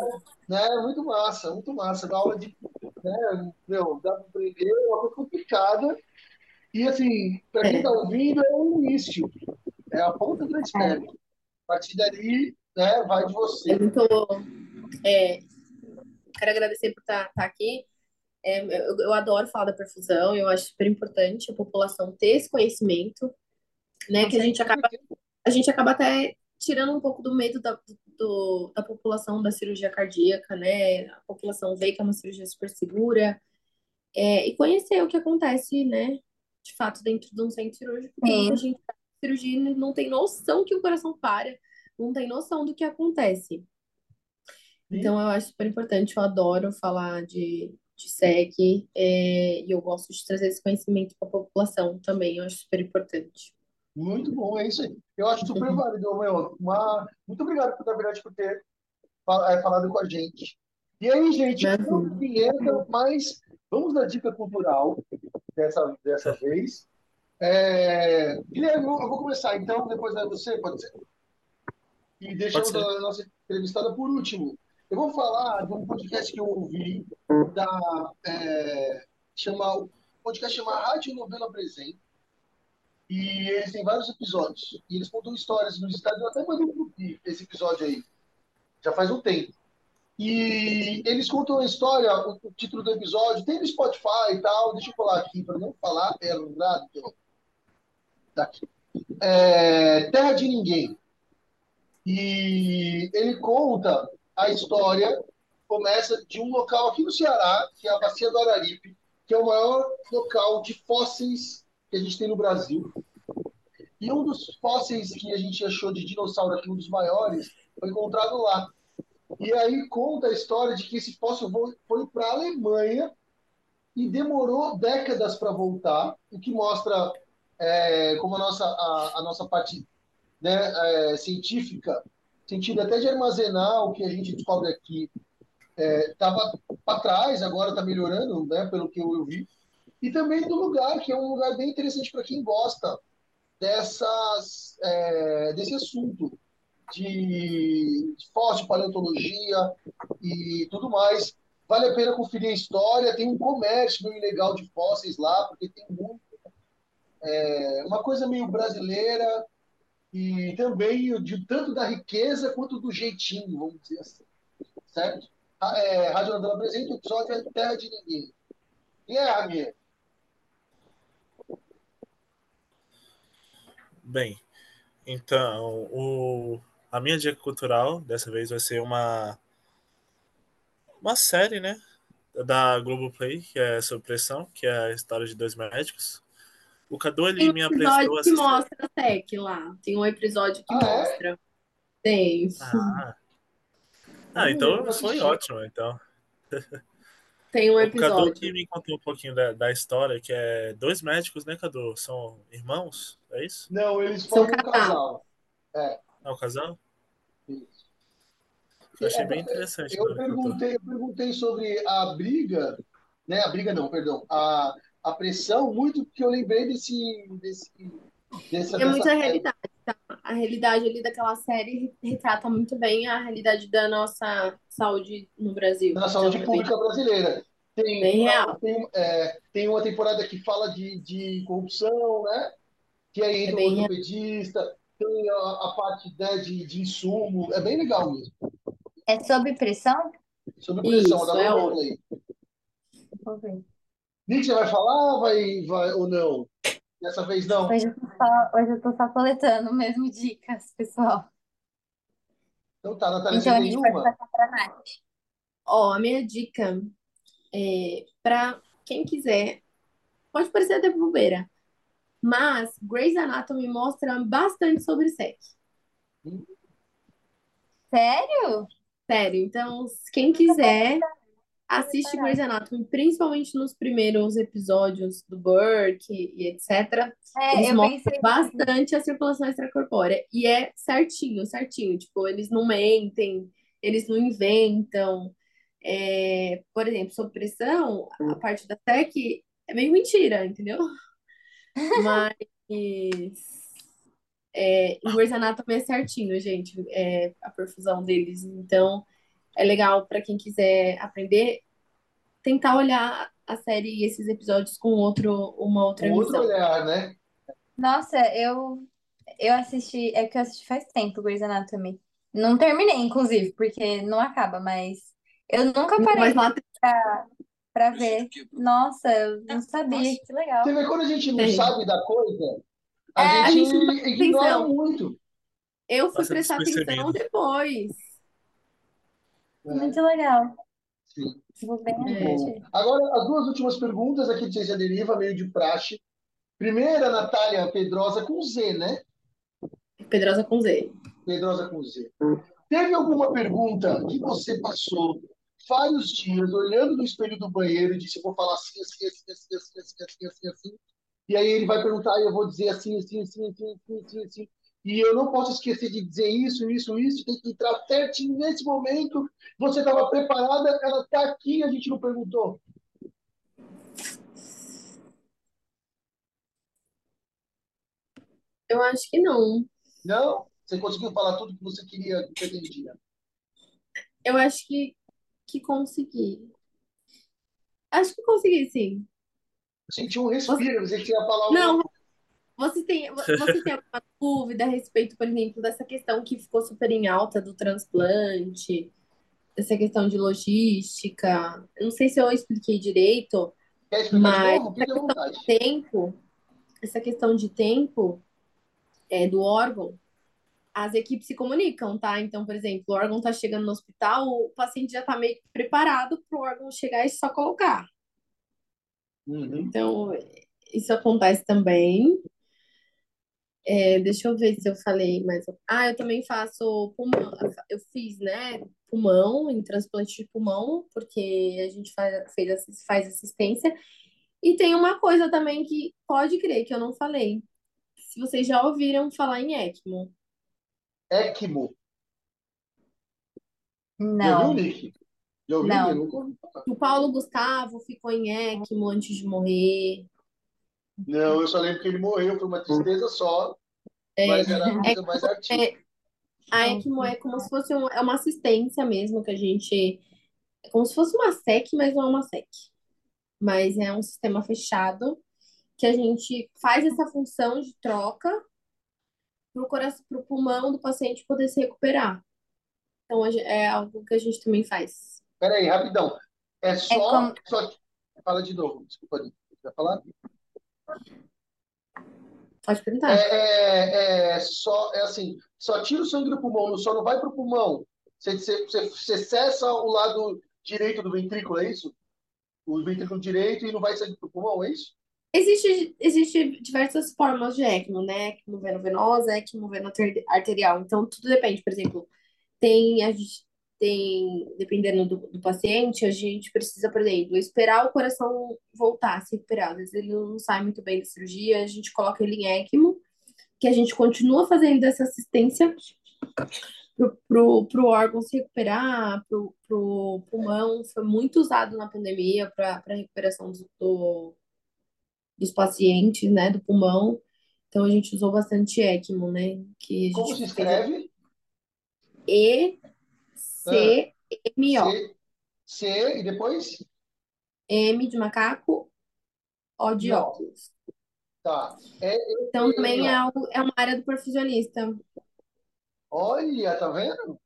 né? Muito massa, muito massa. Da aula de, né? Meu, dá para aprender, é uma coisa complicada. E assim, para quem É, está ouvindo, é o início, é a ponta do É. iceberg. A partir dali, né, vai de é você. muito. É, quero agradecer por estar aqui. É, eu, eu adoro falar da perfusão, eu acho super importante a população ter esse conhecimento, né? Que a gente acaba, a gente acaba até tirando um pouco do medo da, do, da população da cirurgia cardíaca, né? A população vê que é uma cirurgia super segura, é, e conhecer o que acontece, né? De fato, dentro de um centro cirúrgico, porque muita Sim. gente cirurgia e não tem noção que o coração para, não tem noção do que acontece. Então, eu acho super importante, eu adoro falar de, de SEC, é, e eu gosto de trazer esse conhecimento para a população também, eu acho super importante. Muito bom, é isso aí. Eu acho super válido, meu. Uma... Muito obrigado, na verdade, por ter é, falado com a gente. E aí, gente, não vinheta, mas vamos na dica cultural dessa, dessa vez. É... Guilherme, eu vou começar então, depois vai você, pode ser? E deixamos a nossa entrevistada por último. Eu vou falar de um podcast que eu ouvi, da, é, chama, o podcast chama Rádio Novela Presente. E eles têm vários episódios. E eles contam histórias nos estados. Eu até mandei um esse episódio aí. Já faz um tempo. E eles contam a história, o, o título do episódio, tem no Spotify e tal. Deixa eu falar aqui para não falar errado. Daqui. É, Terra de Ninguém. E ele conta a história, começa de um local aqui no Ceará, que é a Bacia do Araripe, que é o maior local de fósseis que a gente tem no Brasil. E um dos fósseis que a gente achou de dinossauro aqui, um dos maiores, foi encontrado lá. E aí conta a história de que esse fóssil foi para a Alemanha e demorou décadas para voltar, o que mostra é, como a nossa, a, a nossa parte né, é, científica, sentido até de armazenar o que a gente descobre aqui, estava é, para trás, agora está melhorando, né, pelo que eu, vi. E também do lugar, que é um lugar bem interessante para quem gosta dessas, é, desse assunto de, de fóssil, paleontologia e tudo mais. Vale a pena conferir a história. Tem um comércio meio legal de fósseis lá, porque tem muito. É, uma coisa meio brasileira, e também de tanto da riqueza quanto do jeitinho, vamos dizer assim. Certo? É, Rádio Novela apresenta o episódio é Terra de Ninguém. E é, Ramir? Bem, então, o, a minha dica cultural dessa vez vai ser uma uma série, né, da Globoplay, que é Sob Pressão, que é a história de dois médicos, o Cadu ele me apresentou que mostra a Tech lá. Tem um episódio que ah, é? mostra. É? Tem. Ah, ah então foi ótimo, então. Tem um episódio. O Cadu que me contou um pouquinho da, da história, que é dois médicos, né, Cadu? São irmãos, é isso? Não, eles são um casal. É. É um casal? Isso. Eu achei é, bem interessante. Eu perguntei, eu perguntei sobre a briga, né? A briga não, perdão. A, a pressão muito porque eu lembrei desse. desse dessa, é muita realidade. Tá? A realidade ali daquela série retrata muito bem a realidade da nossa saúde no Brasil. Da saúde pública bem... brasileira. Tem, bem uma, real. Tem, é, tem uma temporada que fala de, de corrupção, né? Que aí entra é o ortopedista, tem a, a parte né, de, de insumo. É bem legal mesmo. É sob pressão? Sob pressão, Isso, da é Vou ver. Nick, você vai falar vai, vai, ou não? Dessa vez não? Hoje eu tô só, hoje eu tô só coletando mesmo dicas, pessoal. Então tá, Natália, então, você tem uma? Ó, a minha dica é para quem quiser, pode parecer até bobeira, mas Grey's Anatomy mostra bastante sobre sexo. Sério? Sério, então quem quiser assiste Grey's Anatomy, principalmente nos primeiros episódios do Burke e etc. É, eles mostram bastante a circulação extracorpórea. E é certinho, certinho. Tipo, eles não mentem, eles não inventam. É, por exemplo, sob pressão, a parte da SEC é meio mentira, entendeu? Mas é, em Grey's Anatomy é certinho, gente, é, a perfusão deles. Então, é legal para quem quiser aprender, tentar olhar a série e esses episódios com outro, uma outra Com outro olhar, né? Nossa, eu eu assisti, é que eu assisti faz tempo Grey's Anatomy. Não terminei, inclusive, porque não acaba, mas eu nunca parei lá pra, pra ver. Nossa, eu não sabia, que legal. Você vê quando a gente não Sim. sabe da coisa, a É, a gente gente ignora atenção. muito. Eu fui prestar atenção depois. Muito legal. Sim. Vou bem Bom, agora, as duas últimas perguntas aqui de Ciência Deriva, meio de praxe. Primeira, Natália Pedrosa com Z, né? Pedrosa com Z. Pedrosa com Z. Teve alguma pergunta que você passou vários dias olhando no espelho do banheiro e disse: Eu vou falar assim, assim, assim, assim, assim, assim, assim, assim, assim. E aí ele vai perguntar, e eu vou dizer assim, assim, assim, assim, assim, assim, assim. E eu não posso esquecer de dizer isso, isso, isso. Tem que entrar certinho nesse momento. Você estava preparada, ela está aqui, a gente não perguntou. Eu acho que não. Não? Você conseguiu falar tudo que você queria, que pretendia? Eu acho que, que consegui. Acho que consegui, sim. Senti um respiro, você tinha falar Não, você tem, você tem alguma dúvida a respeito, por exemplo, dessa questão que ficou super em alta do transplante, dessa questão de logística? Eu não sei se eu expliquei direito, mas essa questão de tempo, essa questão de tempo é, do órgão, as equipes se comunicam, tá? Então, por exemplo, o órgão tá chegando no hospital, o paciente já tá meio preparado para o órgão chegar e só colocar. Uhum. Então, isso acontece também. É, deixa eu ver se eu falei mais. Ah, eu também faço pulmão. Eu fiz, né, pulmão, em transplante de pulmão, porque a gente faz, fez, faz assistência. E tem uma coisa também que pode crer que eu não falei. Se vocês já ouviram falar em ECMO. ECMO. Não, Nick? Já ouviu? Não. Eu. O Paulo Gustavo ficou em ECMO antes de morrer. Não, eu só lembro que ele morreu, foi uma tristeza só, É, mas era a coisa mais artística. é, a ECMO é como se fosse um- é uma assistência mesmo que a gente. É como se fosse uma SEC, mas não é uma SEC. Mas é um sistema fechado que a gente faz essa função de troca para o coração, para o pulmão do paciente poder se recuperar. Então é algo que a gente também faz. Peraí, rapidão. É só, como- só... Fala de novo, desculpa, vai falar? Pode perguntar. É, é, é só, é assim, só tira o sangue do pulmão, só não vai pro pulmão. Você, você, você, cessa o lado direito do ventrículo, é isso? O ventrículo direito e não vai sangue pro pulmão, é isso? Existe, existe diversas formas de ECMO, né? ECMO venovenosa, ECMO veno-arterial. Então, tudo depende. Por exemplo, tem, a gente tem, dependendo do, do paciente, a gente precisa, por exemplo, esperar o coração voltar, se recuperar. Às vezes ele não sai muito bem da cirurgia, a gente coloca ele em ECMO, que a gente continua fazendo essa assistência pro, pro, pro órgão se recuperar, pro, pro pulmão. Foi muito usado na pandemia para recuperação do, do dos pacientes, né, do pulmão. Então a gente usou bastante ECMO, né? Que a Como se escreve? E-C-M-O. C, C e depois? M de macaco, O de Não. óculos. Tá. É, Então também é, ó. algo, é uma área do perfusionista. Olha, tá vendo?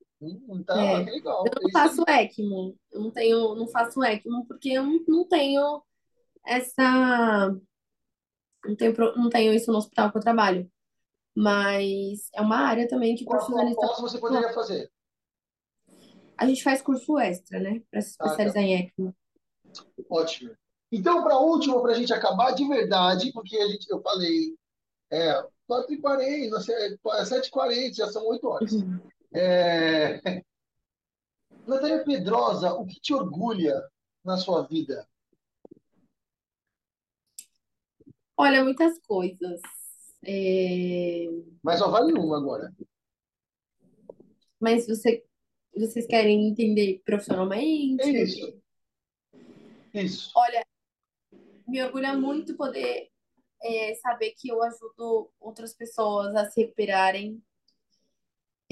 Tá, É. que legal. Eu É não isso faço ECMO. Eu não tenho, não faço ECMO porque eu não, tenho essa. Não tenho, não tenho isso no hospital que eu trabalho. Mas é uma área também que o Qual, qual você poderia fazer? A gente faz curso extra, né? Para se Ah, tá. especializar em ECMO. Ótimo. Então, para a última, para a gente acabar de verdade, porque a gente, eu falei, é 4h40, 7h40, já são 8 horas. Uhum. É... Natália Pedrosa, o que te orgulha na sua vida? Olha, muitas coisas. É, Mas só vale uma agora. Mas você, vocês querem entender É profissionalmente? isso. Isso. Olha, me orgulha muito poder é, saber que eu ajudo outras pessoas a se recuperarem.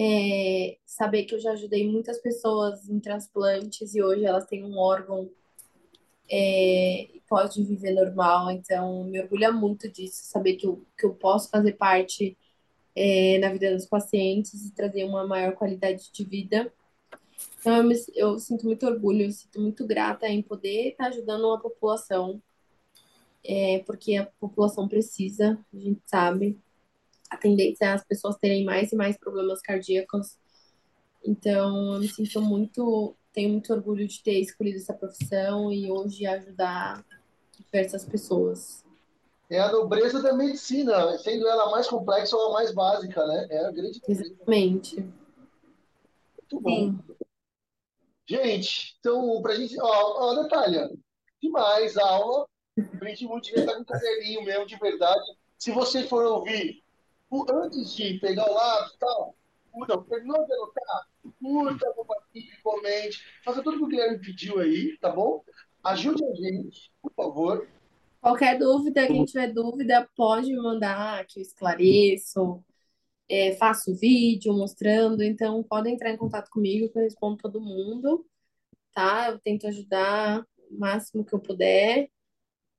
É, saber que eu já ajudei muitas pessoas em transplantes e hoje elas têm um órgão é, e pode viver normal. Então, me orgulha muito disso, saber que eu, que eu posso fazer parte é, na vida dos pacientes e trazer uma maior qualidade de vida. Então, eu, me- eu sinto muito orgulho, eu sinto muito grata em poder estar ajudando uma população, é, porque a população precisa, a gente sabe. A tendência é as pessoas terem mais e mais problemas cardíacos. Então, eu me sinto muito, tenho muito orgulho de ter escolhido essa profissão e hoje ajudar diversas pessoas. É a nobreza da medicina, sendo ela a mais complexa ou a mais básica, né? É a grande. Exatamente. Muito bom. Sim. Gente, então, pra gente. Ó, ó Natália, demais a aula. Aprendi muito, devia estar com um caderninho mesmo, de verdade. Se você for ouvir antes de pegar o lápis e tal, não, terminou de anotar, curta, compartilhe, comente, faça tudo que o Guilherme pediu aí, tá bom? Ajude a gente, por favor. Qualquer dúvida, quem tiver dúvida, pode mandar, que eu esclareço. É, faço vídeo mostrando, então podem entrar em contato comigo que eu respondo todo mundo, tá? Eu tento ajudar o máximo que eu puder.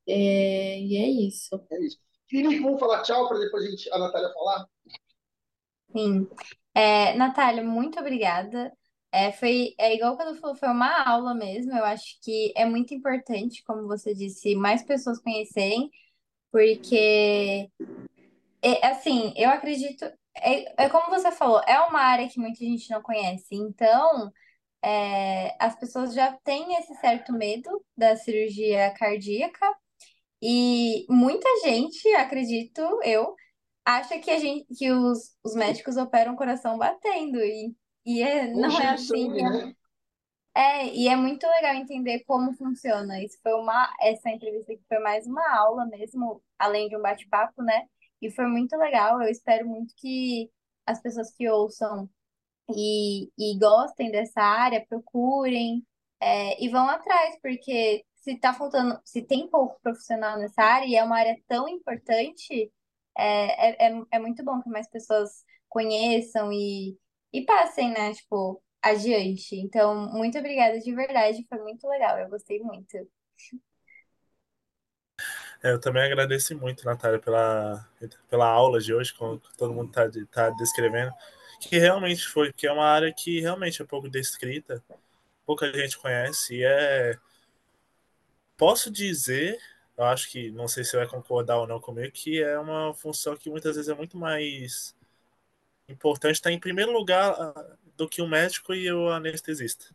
É, e é isso. É isso. Felipe, vamos falar tchau para depois a, gente, a Natália falar? Sim. É, Natália, muito obrigada. É, foi, é igual quando falou, foi uma aula mesmo. Eu acho que é muito importante, como você disse, mais pessoas conhecerem, porque, é, assim, eu acredito, é, é como você falou, é uma área que muita gente não conhece. Então, é, as pessoas já têm esse certo medo da cirurgia cardíaca, e muita gente, acredito eu, acha que a gente, que os, os médicos operam o coração batendo e, e é, não é assim. né? É, e é muito legal entender como funciona. Isso foi uma, essa entrevista aqui foi mais uma aula mesmo, além de um bate-papo, né? E foi muito legal. Eu espero muito que as pessoas que ouçam e, e gostem dessa área procurem é, e vão atrás, porque se tá faltando, se tem pouco profissional nessa área e é uma área tão importante, é, é, é, é muito bom que mais pessoas conheçam e, e passem, né, tipo, adiante. Então, muito obrigada de verdade, foi muito legal, eu gostei muito. É, eu também agradeço muito, Natália, pela, pela aula de hoje, como todo mundo está tá descrevendo, que realmente foi, que é uma área que realmente é pouco descrita, pouca gente conhece, e é. Posso dizer eu acho que, não sei se você vai concordar ou não comigo, que é uma função que muitas vezes é muito mais importante estar em primeiro lugar ah, do que o médico e o anestesista.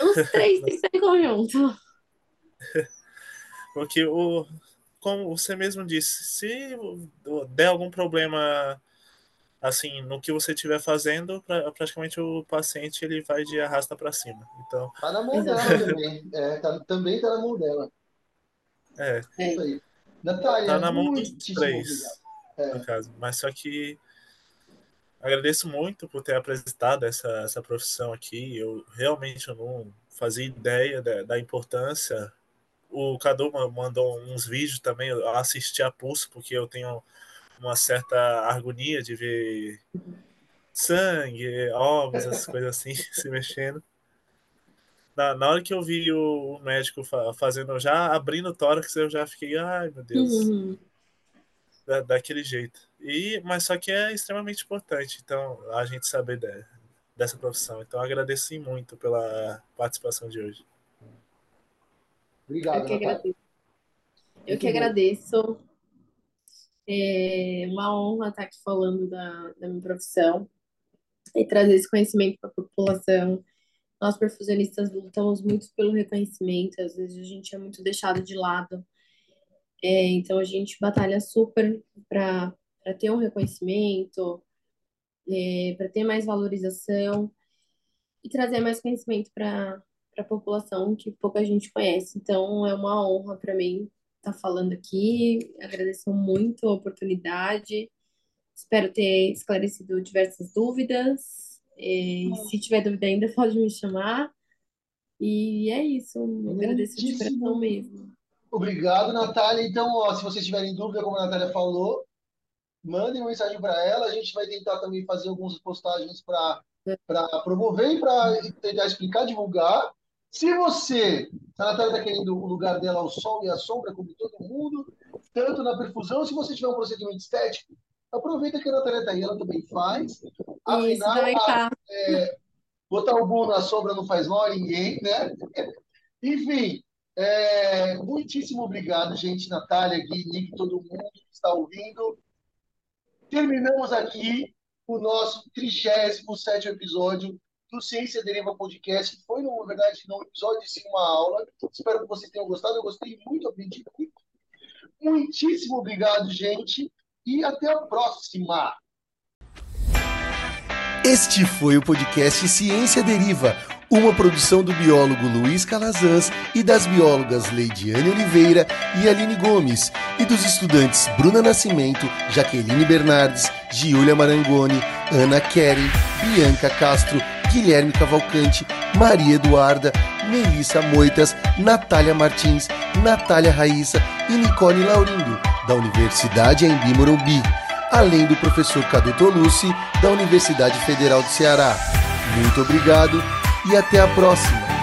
Os três têm que ser em conjunto. Porque, o, como você mesmo disse, se der algum problema assim, no que você estiver fazendo, pra, praticamente o paciente ele vai de arrasta para cima. Então, tá na mão dela também. É, tá, também tá na mão dela. É. é. Natália, tá na mão dos três, é. no caso. Mas só que agradeço muito por ter apresentado essa, essa profissão aqui. Eu realmente eu não fazia ideia da, da importância. O Cadu mandou uns vídeos também, eu assisti a pulso, porque eu tenho uma certa agonia de ver sangue, ovos, essas coisas assim se mexendo na, na hora que eu vi o, médico fa fazendo, já abrindo o tórax, eu já fiquei, ai meu Deus. Uhum. Da, daquele jeito. E, mas só que é extremamente importante, então, a gente saber de, dessa profissão. Então, agradeço muito pela participação de hoje. Obrigado. Eu que agradeço. Eu que agradeço. É uma honra estar aqui falando da, da minha profissão e trazer esse conhecimento para a população nós perfusionistas lutamos muito pelo reconhecimento, às vezes a gente é muito deixado de lado. É, então a gente batalha super para ter um reconhecimento, é, para ter mais valorização e trazer mais conhecimento para a população que pouca gente conhece. Então é uma honra para mim estar tá falando aqui. Agradeço muito a oportunidade. Espero ter esclarecido diversas dúvidas e, é. se tiver dúvida ainda, pode me chamar. E é isso. Agradeço de coração mesmo. Obrigado, Natália. Então, ó, se vocês tiverem dúvida, como a Natália falou, mandem uma mensagem para ela. A gente vai tentar também fazer algumas postagens para promover e para tentar explicar, divulgar. Se você, a Natália está querendo o lugar dela ao sol e à sombra, como todo mundo, tanto na perfusão, se você tiver um procedimento estético, Aproveita que a Natália está aí, ela também faz. Afinal, Isso, tá. é, botar o burro na sombra não faz mal a ninguém, né? Enfim, é, muitíssimo obrigado, gente. Natália, Gui, Nick, todo mundo que está ouvindo. Terminamos aqui o nosso 37 episódio do Ciência Deriva Podcast, foi, na verdade, um episódio de uma aula. Espero que vocês tenham gostado. Eu gostei muito, aprendi muito. Muitíssimo obrigado, gente e até a próxima! Este foi o podcast Ciência Deriva, uma produção do biólogo Luiz Calazans e das biólogas Leidiane Oliveira e Aline Gomes, e dos estudantes Bruna Nascimento, Jaqueline Bernardes, Giulia Marangoni, Ana Keren, Bianca Castro, Guilherme Cavalcante, Maria Eduarda, Melissa Moitas, Natália Martins, Natália Raíssa e Nicole Laurindo, da Universidade Embi Morumbi além do professor Cadu da Universidade Federal do Ceará. Muito obrigado e até a próxima!